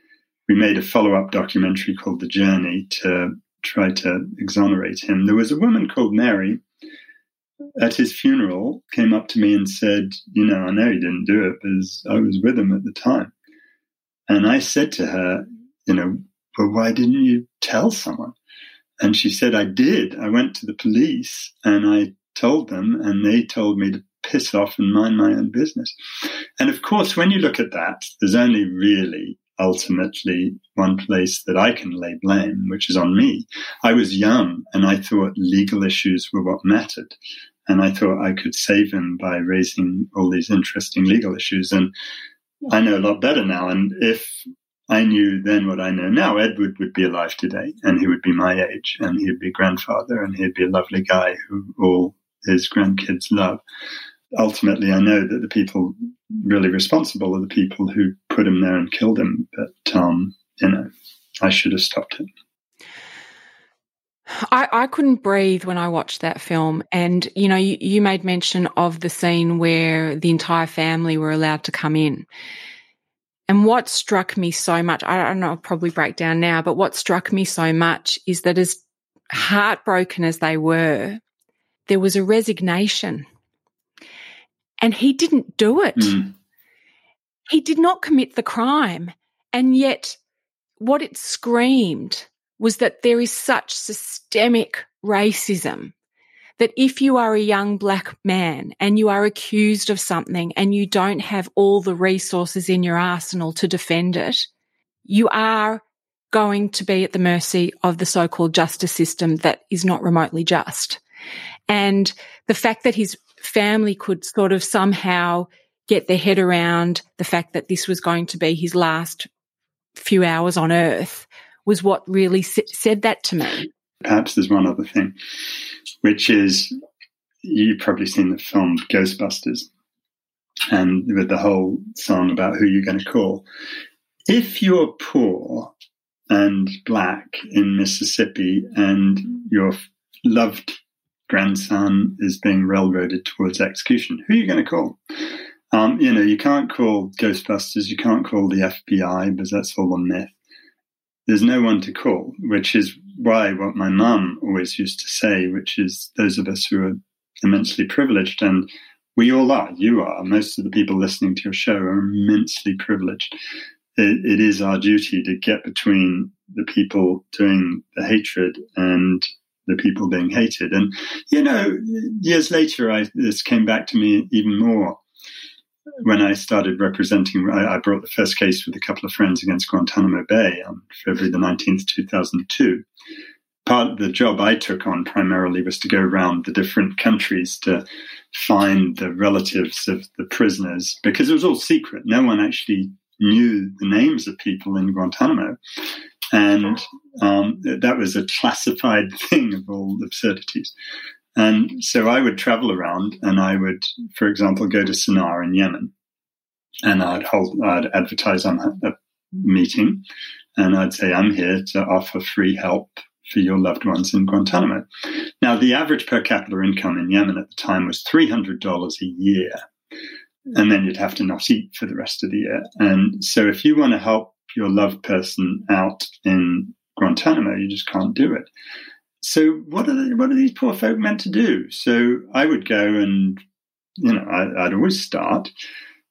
[SPEAKER 2] we made a follow-up documentary called The Journey to try to exonerate him. There was a woman called Mary at his funeral came up to me and said, You know, I know he didn't do it because I was with him at the time. And I said to her, You know, well, why didn't you tell someone? And she said, I did. I went to the police and I told them, and they told me to piss off and mind my own business. And of course, when you look at that, there's only really ultimately one place that I can lay blame, which is on me. I was young and I thought legal issues were what mattered. And I thought I could save him by raising all these interesting legal issues. And I know a lot better now. And if I knew then what I know now, Edward would be alive today and he would be my age and he'd be grandfather and he'd be a lovely guy who all his grandkids love ultimately, I know that the people really responsible are the people who put him there and killed him. But um, you know, I should have stopped it.
[SPEAKER 1] I, I couldn't breathe when I watched that film. And, you know, you, you made mention of the scene where the entire family were allowed to come in. And what struck me so much, I don't know, I'll probably break down now, but what struck me so much is that as heartbroken as they were, there was a resignation and he didn't do it. Mm. He did not commit the crime. And yet, what it screamed was that there is such systemic racism that if you are a young black man and you are accused of something and you don't have all the resources in your arsenal to defend it, you are going to be at the mercy of the so-called justice system that is not remotely just. And the fact that his family could sort of somehow get their head around the fact that this was going to be his last few hours on earth was what really said that to me.
[SPEAKER 2] Perhaps there's one other thing, which is you've probably seen the film Ghostbusters and with the whole song about who you're going to call. If you're poor and black in Mississippi and your loved grandson is being railroaded towards execution. Who are you going to call? Um, you know, you can't call Ghostbusters, you can't call the FBI because that's all a myth. There's no one to call, which is why what my mum always used to say, which is those of us who are immensely privileged, and we all are, you are, most of the people listening to your show are immensely privileged. it, it is our duty to get between the people doing the hatred and the people being hated. And, you know, years later, I, this came back to me even more when I started representing. I, I, brought the first case with a couple of friends against Guantanamo Bay on February the 19th, 2002. Part of the job I took on primarily was to go around the different countries to find the relatives of the prisoners because it was all secret. No one actually knew the names of people in Guantanamo. And um, that was a classified thing of all absurdities. And so I would travel around and I would, for example, go to Sana'a in Yemen. and I'd hold, I'd advertise on a meeting, and I'd say, "I'm here to offer free help for your loved ones in Guantanamo." Now, the average per capita income in Yemen at the time was three hundred dollars a year, and then you'd have to not eat for the rest of the year. And so, if you want to help your loved person out in Guantanamo, you just can't do it. So, what are what are these poor folk meant to do? So, I would go and you know, I, I'd always start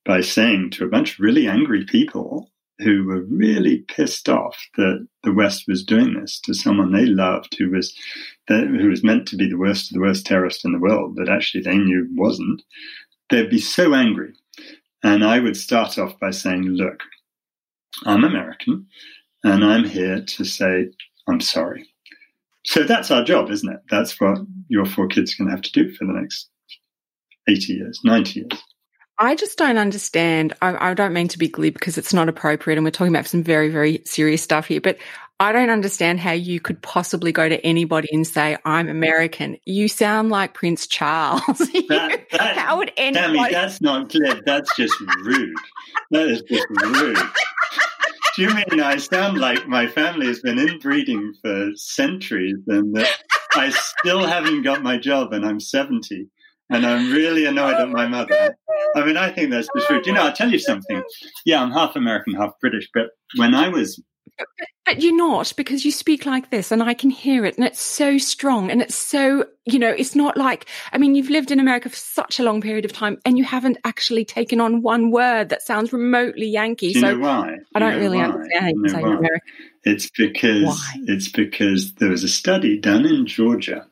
[SPEAKER 2] by saying to a bunch of really angry people who were really pissed off that the West was doing this to someone they loved, who was who was meant to be the worst of the worst terrorist in the world, but actually they knew wasn't. They'd be so angry, and I would start off by saying, "Look, I'm American, and I'm here to say I'm sorry." So that's our job, isn't it? That's what mm-hmm. your four kids are going to have to do for the next 80 years, 90 years.
[SPEAKER 1] I just don't understand. I, I, don't mean to be glib because it's not appropriate, and we're talking about some very, very serious stuff here. But I don't understand how you could possibly go to anybody and say, "I'm American." You sound like Prince Charles. That, that, how would anybody?
[SPEAKER 2] Tammy, that's not glib. That's just rude. that is just rude. Do you mean I sound like my family has been inbreeding for centuries, and that I still haven't got my job, and I'm seventy? and I'm really annoyed at my mother. I mean, I think that's the truth. You know, I'll tell you something. Yeah, I'm half American, half British, but when I was
[SPEAKER 1] but, but, you're not because you speak like this and I can hear it and it's so strong and it's so, you know, it's not like, I mean, you've lived in America for such a long period of time and you haven't actually taken on one word that sounds remotely Yankee.
[SPEAKER 2] Do so why?
[SPEAKER 1] I don't really why? understand you know.
[SPEAKER 2] It's because, why? it's because there was a study done in Georgia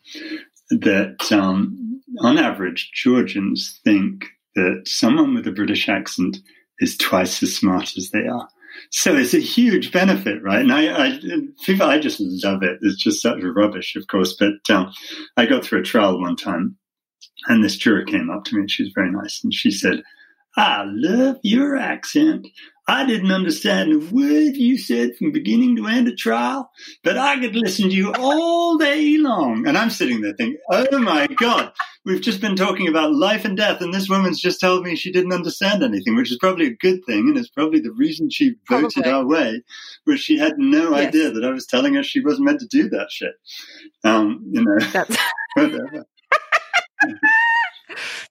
[SPEAKER 2] that um, on average, Georgians think that someone with a British accent is twice as smart as they are. So it's a huge benefit, right? And I, I, people, I just love it. It's just such rubbish, of course. But um, I got through a trial one time, and this juror came up to me, and she was very nice, and she said, "I love your accent. I didn't understand a word you said from beginning to end of trial, but I could listen to you all day long. And I'm sitting there thinking, oh my God, we've just been talking about life and death, and this woman's just told me she didn't understand anything, which is probably a good thing. And it's probably the reason she voted probably. our way, was she had no yes. idea that I was telling her she wasn't meant to do that shit. Um, you know,
[SPEAKER 1] that's- whatever.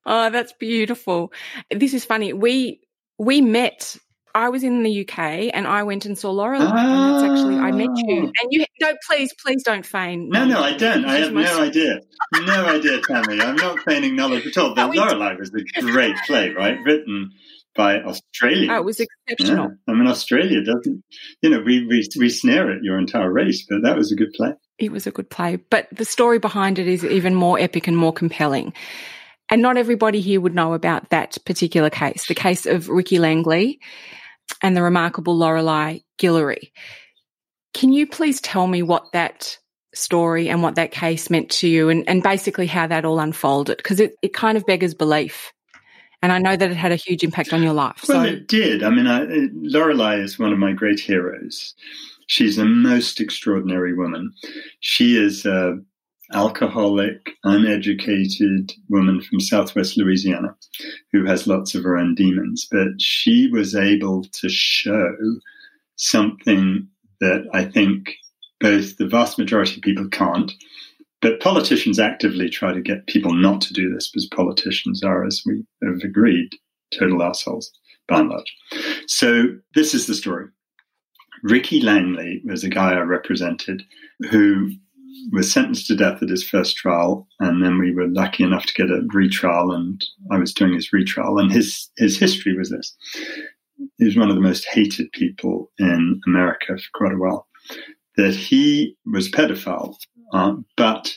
[SPEAKER 1] oh, that's beautiful. This is funny. We, we met I was in the UK and I went and saw. Oh. And that's actually I met you. Ah. And you no, please, please don't feign.
[SPEAKER 2] No, no, I don't. I have no idea. No idea, Tammy. I'm not feigning knowledge at all. But Lorelei was a great play, right? Written by Australia.
[SPEAKER 1] Oh, it was exceptional.
[SPEAKER 2] Yeah. I mean, Australia doesn't, you know, we, we, we snare at your entire race, but that was a good play.
[SPEAKER 1] It was a good play. But the story behind it is even more epic and more compelling. And not everybody here would know about that particular case, the case of Ricky Langley and the remarkable Lorelei Guillory. Can you please tell me what that story and what that case meant to you and, and basically how that all unfolded? Because it, it kind of beggars belief. And I know that it had a huge impact on your life.
[SPEAKER 2] Well, so. it did. I mean, I, Lorelei is one of my great heroes. She's a most extraordinary woman. She is a alcoholic, uneducated woman from Southwest Louisiana who has lots of her own demons, but she was able to show something that I think both the vast majority of people can't, but politicians actively try to get people not to do this because politicians are, as we have agreed, total assholes by and large. So this is the story. Ricky Langley was a guy I represented who was sentenced to death at his first trial, and then we were lucky enough to get a retrial, and I was doing his retrial. And his his history was this: he was one of the most hated people in America for quite a while. That he was a pedophile, uh, but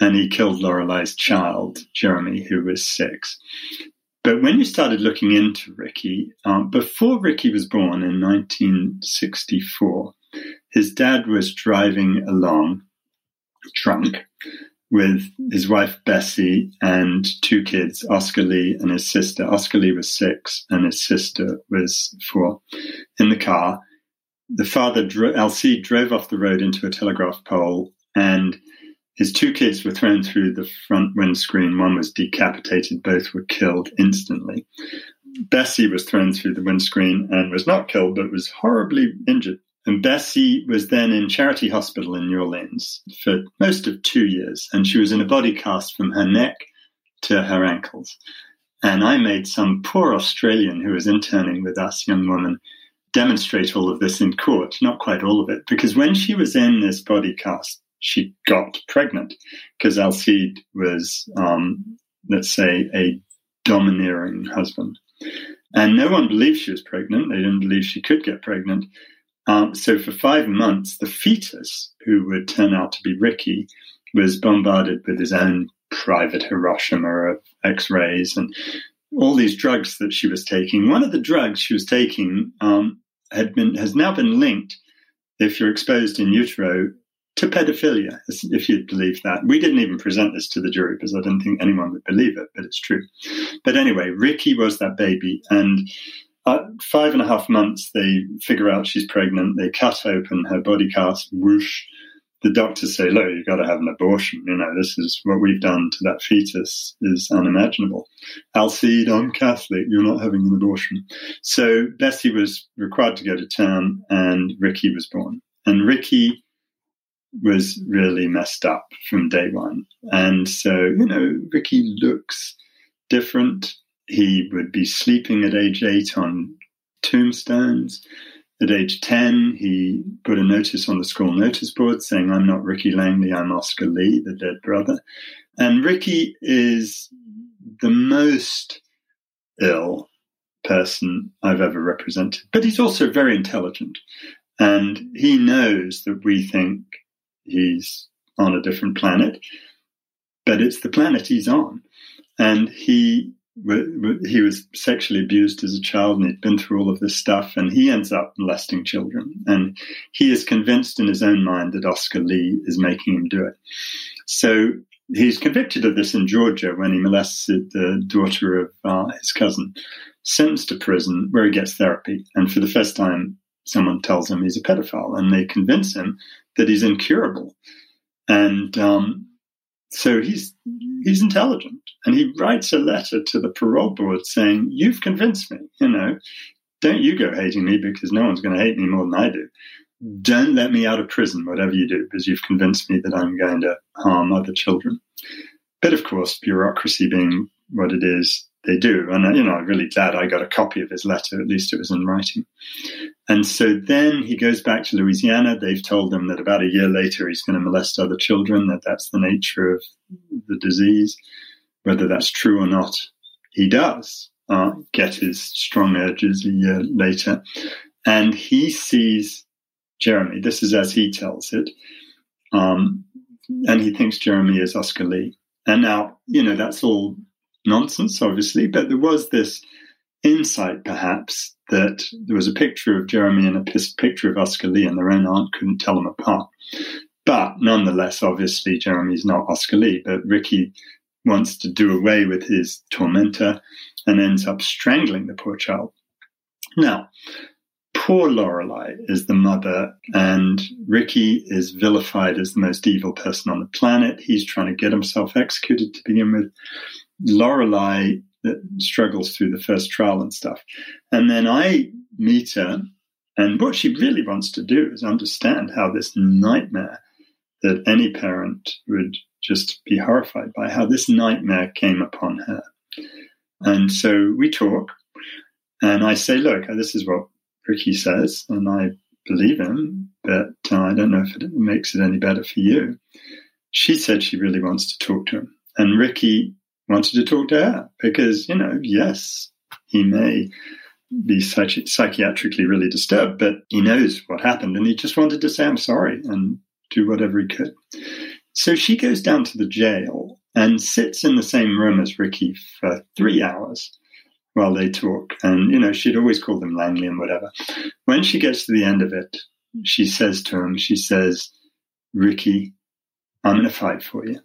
[SPEAKER 2] and he killed Lorelei's child, Jeremy, who was six. But when you started looking into Ricky, uh, before Ricky was born in 1964, his dad was driving along drunk with his wife Bessie and two kids, Oscar Lee and his sister. Oscar Lee was six and his sister was four. In the car, the father, LC, drove off the road into a telegraph pole and his two kids were thrown through the front windscreen. One was decapitated. Both were killed instantly. Bessie was thrown through the windscreen and was not killed, but was horribly injured. And Bessie was then in Charity Hospital in New Orleans for most of two years, and she was in a body cast from her neck to her ankles. And I made some poor Australian who was interning with us, young woman, demonstrate all of this in court, not quite all of it, because when she was in this body cast, she got pregnant because Alcide was, um, let's say, a domineering husband. And no one believed she was pregnant. They didn't believe she could get pregnant. Um, so for five months, the fetus, who would turn out to be Ricky, was bombarded with his own private Hiroshima of X-rays and all these drugs that she was taking. One of the drugs she was taking um, had been has now been linked, if you're exposed in utero, to pedophilia, if you'd believe that. We didn't even present this to the jury because I didn't think anyone would believe it, but it's true. But anyway, Ricky was that baby, and at five and a half months, they figure out she's pregnant. They cut open her body cast, whoosh, the doctors say, look, you've got to have an abortion. You know, this is what we've done to that fetus is unimaginable. Alcide, I'm Catholic. You're not having an abortion. So Bessie was required to go to town and Ricky was born. And Ricky was really messed up from day one. And so, you know, Ricky looks different. He would be sleeping at age eight on tombstones. At age 10, he put a notice on the school notice board saying, I'm not Ricky Langley, I'm Oscar Lee, the dead brother. And Ricky is the most ill person I've ever represented. But he's also very intelligent. And he knows that we think he's on a different planet, but it's the planet he's on. And he he was sexually abused as a child and he'd been through all of this stuff and he ends up molesting children. And he is convinced in his own mind that oscar lee is making him do it. So he's convicted of this in georgia when he molests the daughter of uh, his cousin sentenced to prison where he gets therapy. And for the first time someone tells him he's a pedophile and they convince him that he's incurable. And um, so he's he's intelligent, and he writes a letter to the parole board saying, "You've convinced me. You know, don't you go hating me because no one's going to hate me more than I do. Don't let me out of prison, whatever you do, because you've convinced me that I'm going to harm other children." But of course, bureaucracy being what it is, they do. And, you know, I'm really glad I got a copy of his letter. At least it was in writing. And so then he goes back to Louisiana. They've told him that about a year later he's going to molest other children, that that's the nature of the disease. Whether that's true or not, he does uh, get his strong urges a year later. And he sees Jeremy. This is as he tells it. Um, and he thinks Jeremy is Oscar Lee. And now, you know, that's all nonsense, obviously, but there was this insight, perhaps, that there was a picture of Jeremy and a picture of Oscar Lee, and their own aunt couldn't tell them apart. But nonetheless, obviously, Jeremy's not Oscar Lee, but Ricky wants to do away with his tormentor and ends up strangling the poor child. Now, poor Lorelei is the mother, and Ricky is vilified as the most evil person on the planet. He's trying to get himself executed to begin with. Lorelei struggles through the first trial and stuff. And then I meet her, and what she really wants to do is understand how this nightmare that any parent would just be horrified by, how this nightmare came upon her. And so we talk, and I say, Look, this is what Ricky says, and I believe him, but uh, I don't know if it makes it any better for you. She said she really wants to talk to him. And Ricky wanted to talk to her because, you know, yes, he may be psychi- psychiatrically really disturbed, but he knows what happened and he just wanted to say, I'm sorry and do whatever he could. So she goes down to the jail and sits in the same room as Ricky for three hours while they talk. And, you know, she'd always call them Langley and whatever. When she gets to the end of it, she says to him, she says, Ricky, I'm going to fight for you.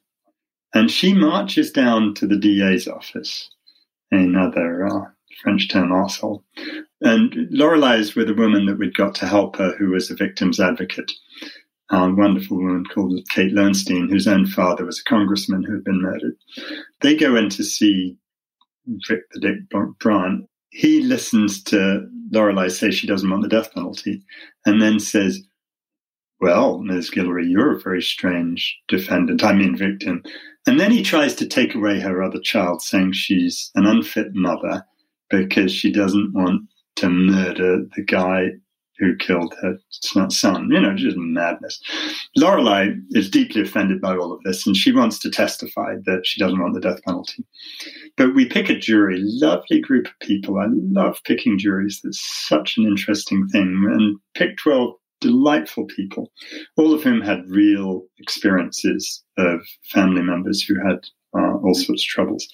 [SPEAKER 2] And she marches down to the DA's office, another uh, French term arsehole. And Lorelei is with a woman that we'd got to help her who was a victim's advocate. A wonderful woman called Kate Lowenstein, whose own father was a congressman who had been murdered. They go in to see Rick the Dick Bryant, he listens to Lorelei say she doesn't want the death penalty and then says, Well, Ms. Guillory, you're a very strange defendant, I mean victim. And then he tries to take away her other child, saying she's an unfit mother because she doesn't want to murder the guy who killed her son. You know, just madness. Lorelei is deeply offended by all of this, and she wants to testify that she doesn't want the death penalty. But we pick a jury, lovely group of people. I love picking juries. That's such an interesting thing. And pick 12 delightful people, all of whom had real experiences of family members who had uh, all sorts of troubles.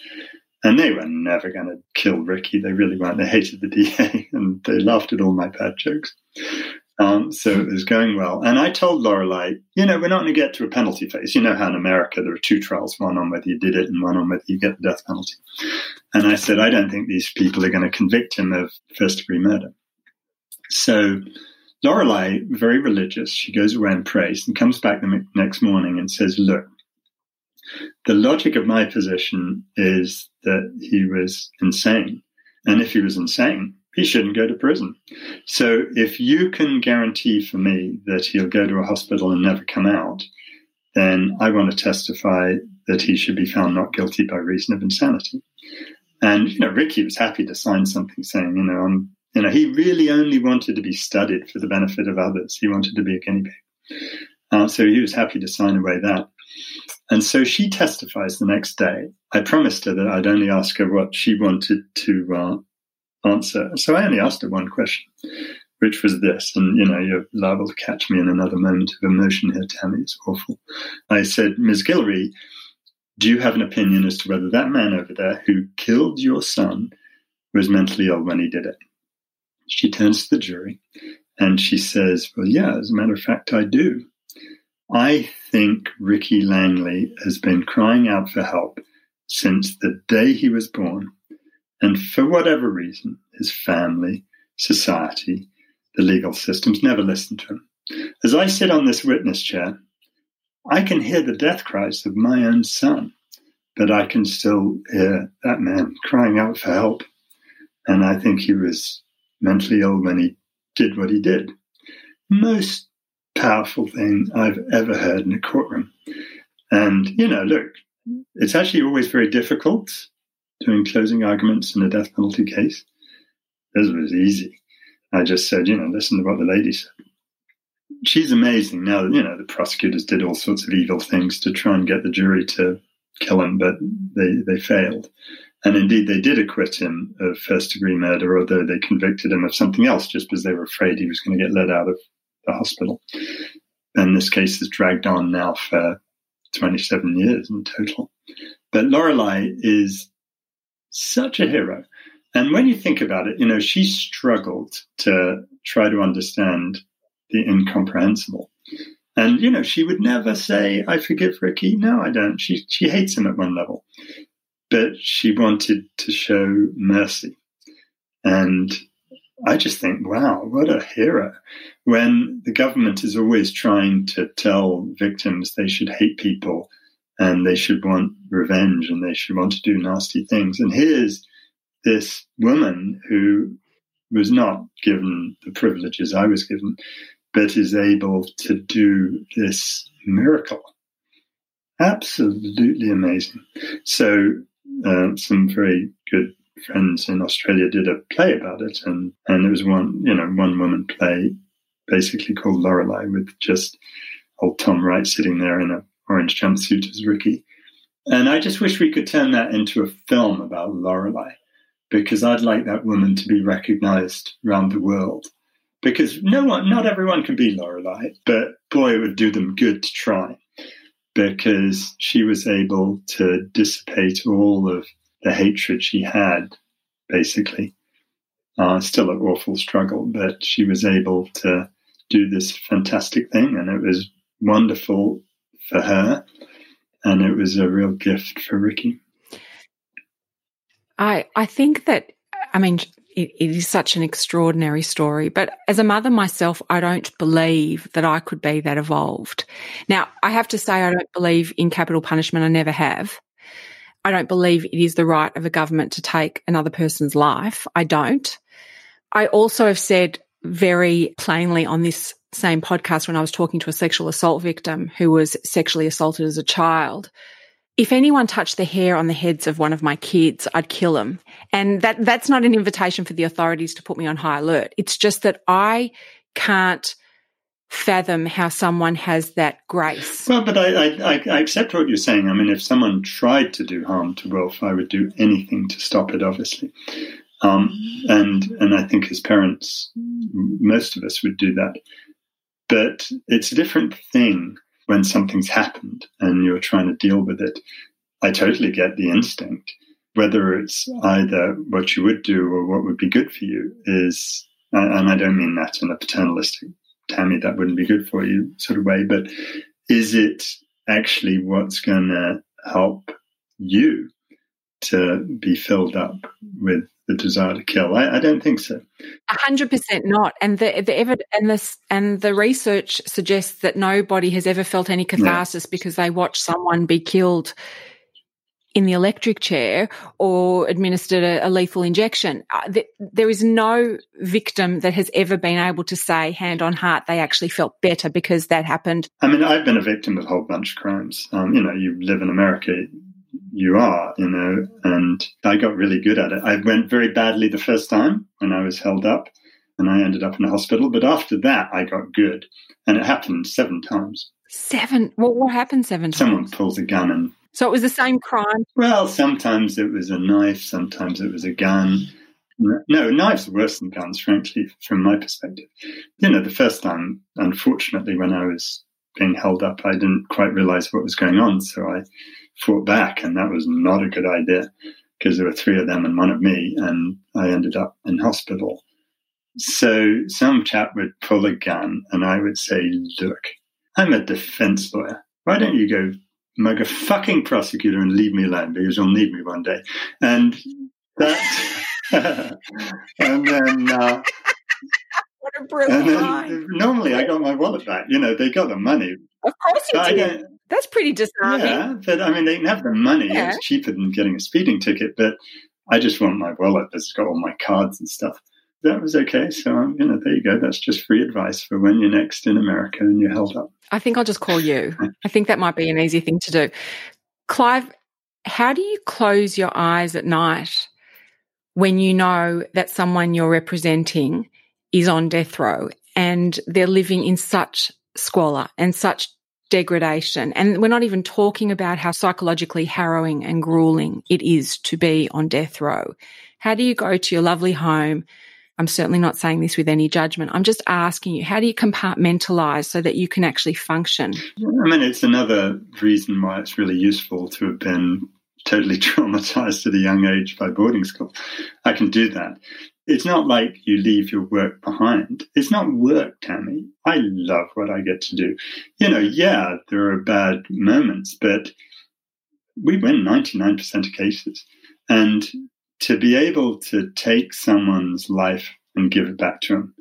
[SPEAKER 2] And they were never going to kill Ricky. They really weren't. They hated the DA and they laughed at all my bad jokes. Um, so it was going well. And I told Lorelei, you know, we're not going to get to a penalty phase. You know how in America there are two trials, one on whether you did it and one on whether you get the death penalty. And I said, I don't think these people are going to convict him of first degree murder. So Lorelei, very religious, she goes away and prays and comes back the next morning and says, look, the logic of my position is that he was insane. And if he was insane, he shouldn't go to prison. So if you can guarantee for me that he'll go to a hospital and never come out, then I want to testify that he should be found not guilty by reason of insanity. And, you know, Ricky was happy to sign something saying, you know, I'm, you know, he really only wanted to be studied for the benefit of others. He wanted to be a guinea pig. Uh, so he was happy to sign away that. And so she testifies the next day. I promised her that I'd only ask her what she wanted to uh, answer. So I only asked her one question, which was this. And, you know, you're liable to catch me in another moment of emotion here, Tammy. It's awful. I said, Ms. Guillory, do you have an opinion as to whether that man over there who killed your son was mentally ill when he did it? She turns to the jury and she says, Well, yeah, as a matter of fact, I do. I think Ricky Langley has been crying out for help since the day he was born and for whatever reason, his family, society, the legal systems never listened to him. As I sit on this witness chair, I can hear the death cries of my own son, but I can still hear that man crying out for help. And I think he was mentally ill when he did what he did. Most powerful thing I've ever heard in a courtroom. And, you know, look, it's actually always very difficult doing closing arguments in a death penalty case. This was easy. I just said, you know, listen to what the lady said. She's amazing. Now, you know, the prosecutors did all sorts of evil things to try and get the jury to kill him, but they, they failed. And indeed, they did acquit him of first degree murder, although they convicted him of something else just because they were afraid he was going to get let out of the hospital. And this case has dragged on now for 27 years in total. But Lorelei is such a hero. And when you think about it, you know, she struggled to try to understand the incomprehensible. And, you know, she would never say, I forgive Ricky. No, I don't. She, she hates him at one level. But she wanted to show mercy. And I just think, wow, what a hero. When the government is always trying to tell victims they should hate people and they should want revenge and they should want to do nasty things. And here's this woman who was not given the privileges I was given, but is able to do this miracle. Absolutely amazing. So, uh, some very good friends in Australia did a play about it, and and it was one you know one woman play, basically called Lorelei, with just old Tom Wright sitting there in an orange jumpsuit as Ricky. And I just wish we could turn that into a film about Lorelei, because I'd like that woman to be recognized around the world. Because no one, not everyone can be Lorelei, but boy, it would do them good to try. Because she was able to dissipate all of the hatred she had, basically. Uh, still an awful struggle, but she was able to do this fantastic thing, and it was wonderful for her, and it was a real gift for Ricky.
[SPEAKER 1] I I think that I mean it, it is such an extraordinary story, but as a mother myself, I don't believe that I could be that evolved. Now, I have to say I don't believe in capital punishment. I never have. I don't believe it is the right of a government to take another person's life. I don't. I also have said very plainly on this same podcast when I was talking to a sexual assault victim who was sexually assaulted as a child. If anyone touched the hair on the heads of one of my kids, I'd kill them. And that, that's not an invitation for the authorities to put me on high alert. It's just that I can't fathom how someone has that grace.
[SPEAKER 2] Well, but I, I, I, accept what you're saying. I mean, if someone tried to do harm to Wilf, I would do anything to stop it, obviously. Um, and and I think as parents, most of us would do that. But it's a different thing when something's happened and you're trying to deal with it. I totally get the instinct. Whether it's either what you would do or what would be good for you is, and I don't mean that in a paternalistic Tammy, that wouldn't be good for you sort of way, but is it actually what's going to help you to be filled up with the desire to kill? I, I don't think so.
[SPEAKER 1] A hundred percent not. And the the evidence and this and the research suggests that nobody has ever felt any catharsis because they watched someone be killed in the electric chair or administered a, a lethal injection. Uh, th- there is no victim that has ever been able to say, hand on heart, they actually felt better because that happened.
[SPEAKER 2] I mean, I've been a victim of a whole bunch of crimes. Um, you know, you live in America, you are, you know, and I got really good at it. I went very badly the first time when I was held up and I ended up in a hospital. But after that, I got good. And it happened seven times.
[SPEAKER 1] Seven? What, what happened seven times?
[SPEAKER 2] Someone pulls a gun and
[SPEAKER 1] so it was the same crime?
[SPEAKER 2] Well, sometimes it was a knife, sometimes it was a gun. No, knives are worse than guns, frankly, from my perspective. You know, the first time, unfortunately, when I was being held up, I didn't quite realize what was going on. So I fought back, and that was not a good idea because there were three of them and one of me, and I ended up in hospital. So some chap would pull a gun, and I would say, Look, I'm a defense lawyer. Why don't you go mug a fucking prosecutor and leave me alone because you'll need me one day. And that, and then, uh,
[SPEAKER 1] what a brilliant line.
[SPEAKER 2] Normally, I got my wallet back. You know, they got the money.
[SPEAKER 1] Of course you did. That's pretty disarming.
[SPEAKER 2] Yeah, but I mean, they can have the money. Yeah. It's cheaper than getting a speeding ticket. But I just want my wallet that's got all my cards and stuff that was okay. So, um, you know, there you go. That's just free advice for when you're next in America and you're held up.
[SPEAKER 1] I think I'll just call you. I think that might be an easy thing to do. Clive, how do you close your eyes at night when you know that someone you're representing is on death row and they're living in such squalor and such degradation. And we're not even talking about how psychologically harrowing and grueling it is to be on death row. How do you go to your lovely home I'm certainly not saying this with any judgment. I'm just asking you, how do you compartmentalize so that you can actually function?
[SPEAKER 2] I mean, it's another reason why it's really useful to have been totally traumatized at a young age by boarding school. I can do that. It's not like you leave your work behind. It's not work, Tammy. I love what I get to do. You know, yeah, there are bad moments, but we win 99% of cases. And to be able to take someone's life and give it back to them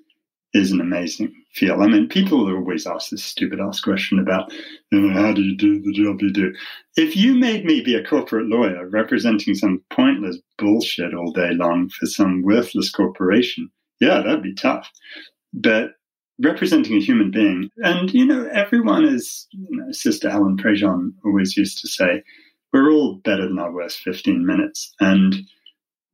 [SPEAKER 2] is an amazing feel. I mean, people always ask this stupid ass question about, you know, how do you do the job you do? If you made me be a corporate lawyer representing some pointless bullshit all day long for some worthless corporation, yeah, that'd be tough. But representing a human being, and you know, everyone is, you know, Sister Helen Prejean always used to say, we're all better than our worst 15 minutes. And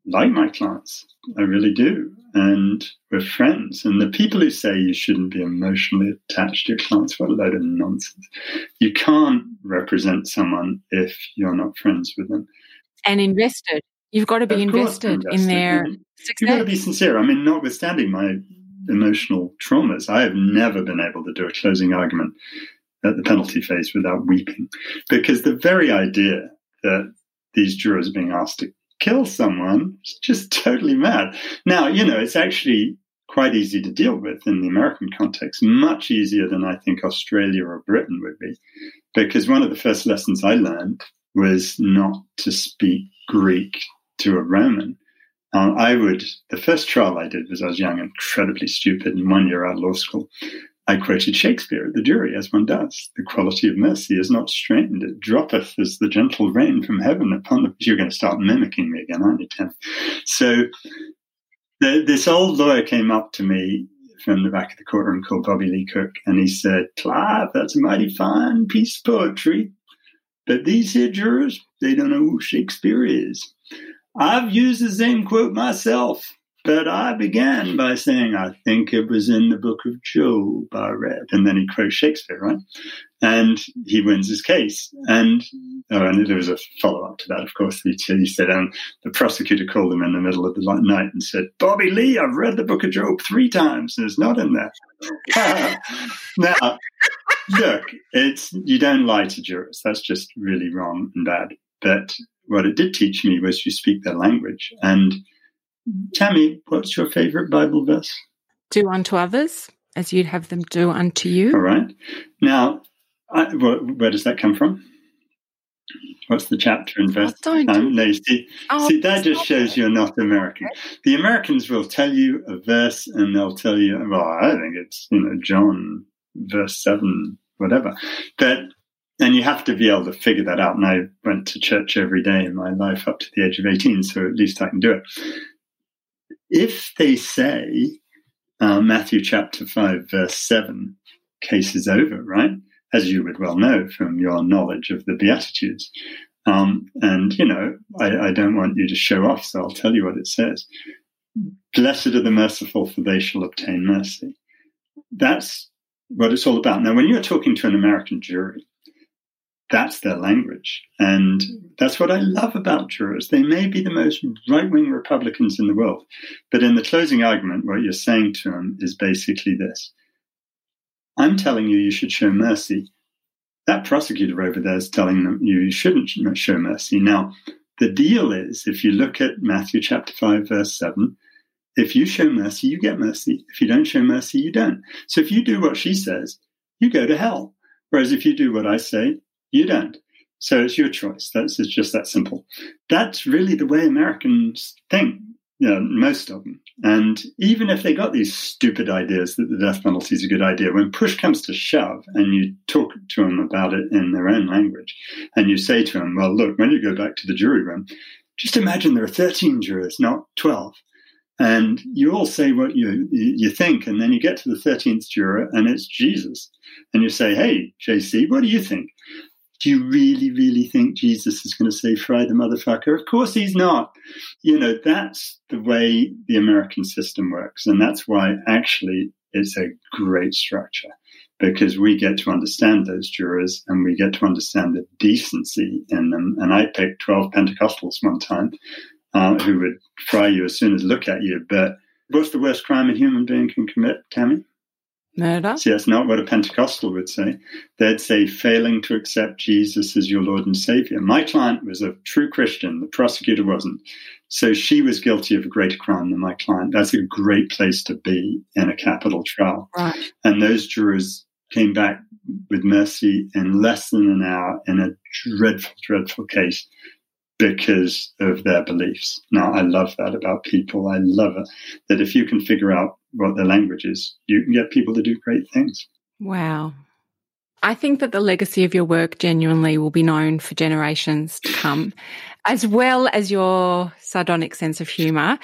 [SPEAKER 2] like my clients. I really do. And we're friends. And the people who say you shouldn't be emotionally attached to your clients, what a load of nonsense. You can't represent someone if you're not friends with them.
[SPEAKER 1] And invested. You've got to be invested, invested, in their success.
[SPEAKER 2] You've got to be sincere. I mean, notwithstanding my emotional traumas, I have never been able to do a closing argument at the penalty phase without weeping. Because the very idea that these jurors are being asked to kill someone. is just totally mad. Now, you know, it's actually quite easy to deal with in the American context, much easier than I think Australia or Britain would be. Because one of the first lessons I learned was not to speak Greek to a Roman. Um, I would, the first trial I did was I was young, incredibly stupid, and one year out of law school. I quoted Shakespeare at the jury, as one does. The quality of mercy is not strained. It droppeth as the gentle rain from heaven upon the. You're going to start mimicking me again, aren't you, Tim? So the, this old lawyer came up to me from the back of the courtroom called Bobby Lee Cook, and he said, Clive, that's a mighty fine piece of poetry. But these here jurors, they don't know who Shakespeare is. I've used the same quote myself. But I began by saying, I think it was in the book of Job I read. And then he quotes Shakespeare, right? And he wins his case. And, oh, and there was a follow up to that, of course. He, he said, um, the prosecutor called him in the middle of the night and said, Bobby Lee, I've read the book of Job three times and it's not in there. now, look, it's, you don't lie to jurors. That's just really wrong and bad. But what it did teach me was you speak their language. And, Tammy, what's your favorite Bible verse?
[SPEAKER 1] Do unto others as you'd have them do unto you.
[SPEAKER 2] All right. Now, I, where, where, does that come from? What's the chapter and verse?
[SPEAKER 1] Oh, don't um,
[SPEAKER 2] no, see, oh, see that just shows you're not American. The Americans will tell you a verse and they'll tell you, well, I think it's, you know, John verse 7, whatever. But and you have to be able to figure that out. And I went to church every day in my life up to the age of 18, so at least I can do it if they say uh, Matthew chapter 5, verse 7, case is over, right? As you would well know from your knowledge of the Beatitudes. Um, and, you know, I, I don't want you to show off, so I'll tell you what it says. Blessed are the merciful, for they shall obtain mercy. That's what it's all about. Now, when you're talking to an American jury, that's their language. And that's what I love about jurors. They may be the most right wing Republicans in the world, but in the closing argument, what you're saying to them is basically this I'm telling you, you should show mercy. That prosecutor over there is telling them you, you shouldn't show mercy. Now, the deal is if you look at Matthew chapter 5, verse 7, if you show mercy, you get mercy. If you don't show mercy, you don't. So if you do what she says, you go to hell. Whereas if you do what I say, you don't. So it's your choice. That's it's just that simple. That's really the way Americans think. You know, most of them. And even if they got these stupid ideas that the death penalty is a good idea, when push comes to shove and you talk to them about it in their own language, and you say to them, well, look, when you go back to the jury room, just imagine there are 13 jurors, not 12. And you all say what you, you think, and then you get to the 13th juror, and it's Jesus. And you say, hey, JC, what do you think? Do you really, really think Jesus is going to say, fry the motherfucker? Of course he's not. You know, that's the way the American system works. And that's why actually it's a great structure because we get to understand those jurors and we get to understand the decency in them. And I picked 12 Pentecostals one time uh, who would fry you as soon as look at you. But what's the worst crime a human being can commit, Tammy?
[SPEAKER 1] Murder?
[SPEAKER 2] See, that's not what a Pentecostal would say. They'd say failing to accept Jesus as your Lord and Savior. My client was a true Christian. The prosecutor wasn't. So she was guilty of a greater crime than my client. That's a great place to be in a capital trial.
[SPEAKER 1] Right.
[SPEAKER 2] And those jurors came back with mercy in less than an hour in a dreadful, dreadful case because of their beliefs. Now, I love that about people. I love it that if you can figure out what their language is, you can get people to do great things.
[SPEAKER 1] Wow. I think that the legacy of your work genuinely will be known for generations to come, as well as your sardonic sense of humor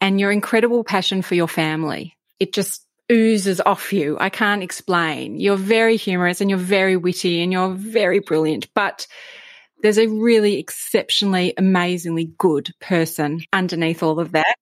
[SPEAKER 1] and your incredible passion for your family. It just oozes off you. I can't explain. You're very humorous and you're very witty and you're very brilliant, but there's a really exceptionally, amazingly good person underneath all of that.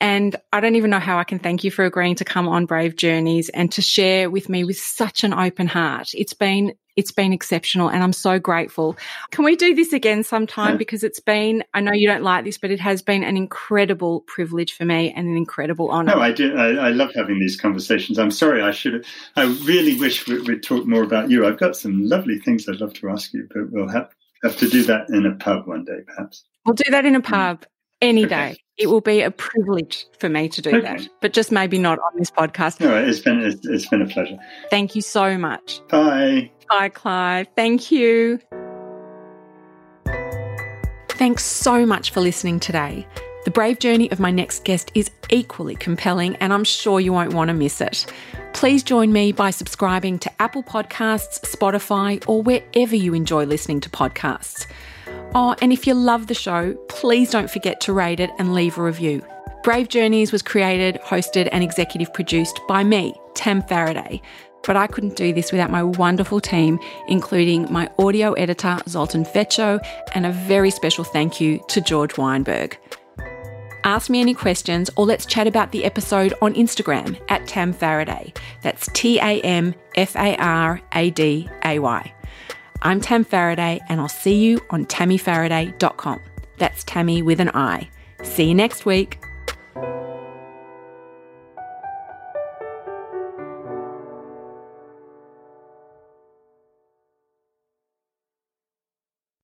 [SPEAKER 1] And I don't even know how I can thank you for agreeing to come on Brave Journeys and to share with me with such an open heart. It's been it's been exceptional and I'm so grateful. Can we do this again sometime? Because it's been, I know you don't like this, but it has been an incredible privilege for me and an incredible honor.
[SPEAKER 2] No, I do. I, I love having these conversations. I'm sorry, I should have, I really wish we, would talk more about you. I've got some lovely things I'd love to ask you, but we'll have, have to do that in a pub one day, perhaps.
[SPEAKER 1] We'll do that in a pub mm. any okay. day. It will be a privilege for me to do okay. that, but just maybe not on this podcast.
[SPEAKER 2] No, it's been it's, it's been a pleasure.
[SPEAKER 1] Thank you so much.
[SPEAKER 2] Bye.
[SPEAKER 1] Bye, Clive. Thank you. Thanks so much for listening today. The brave journey of my next guest is equally compelling, and I'm sure you won't want to miss it. Please join me by subscribing to Apple Podcasts, Spotify, or wherever you enjoy listening to podcasts. Oh, and if you love the show, please don't forget to rate it and leave a review. Brave Journeys was created, hosted, and executive produced by me, Tam Faraday. But I couldn't do this without my wonderful team, including my audio editor, Zoltan Fecho, and a very special thank you to George Weinberg. Ask me any questions or let's chat about the episode on Instagram at Tam Faraday. That's T A M F A R A D A Y. I'm Tam Faraday and I'll see you on tammyfaraday.com. That's Tammy with an I. See you next week.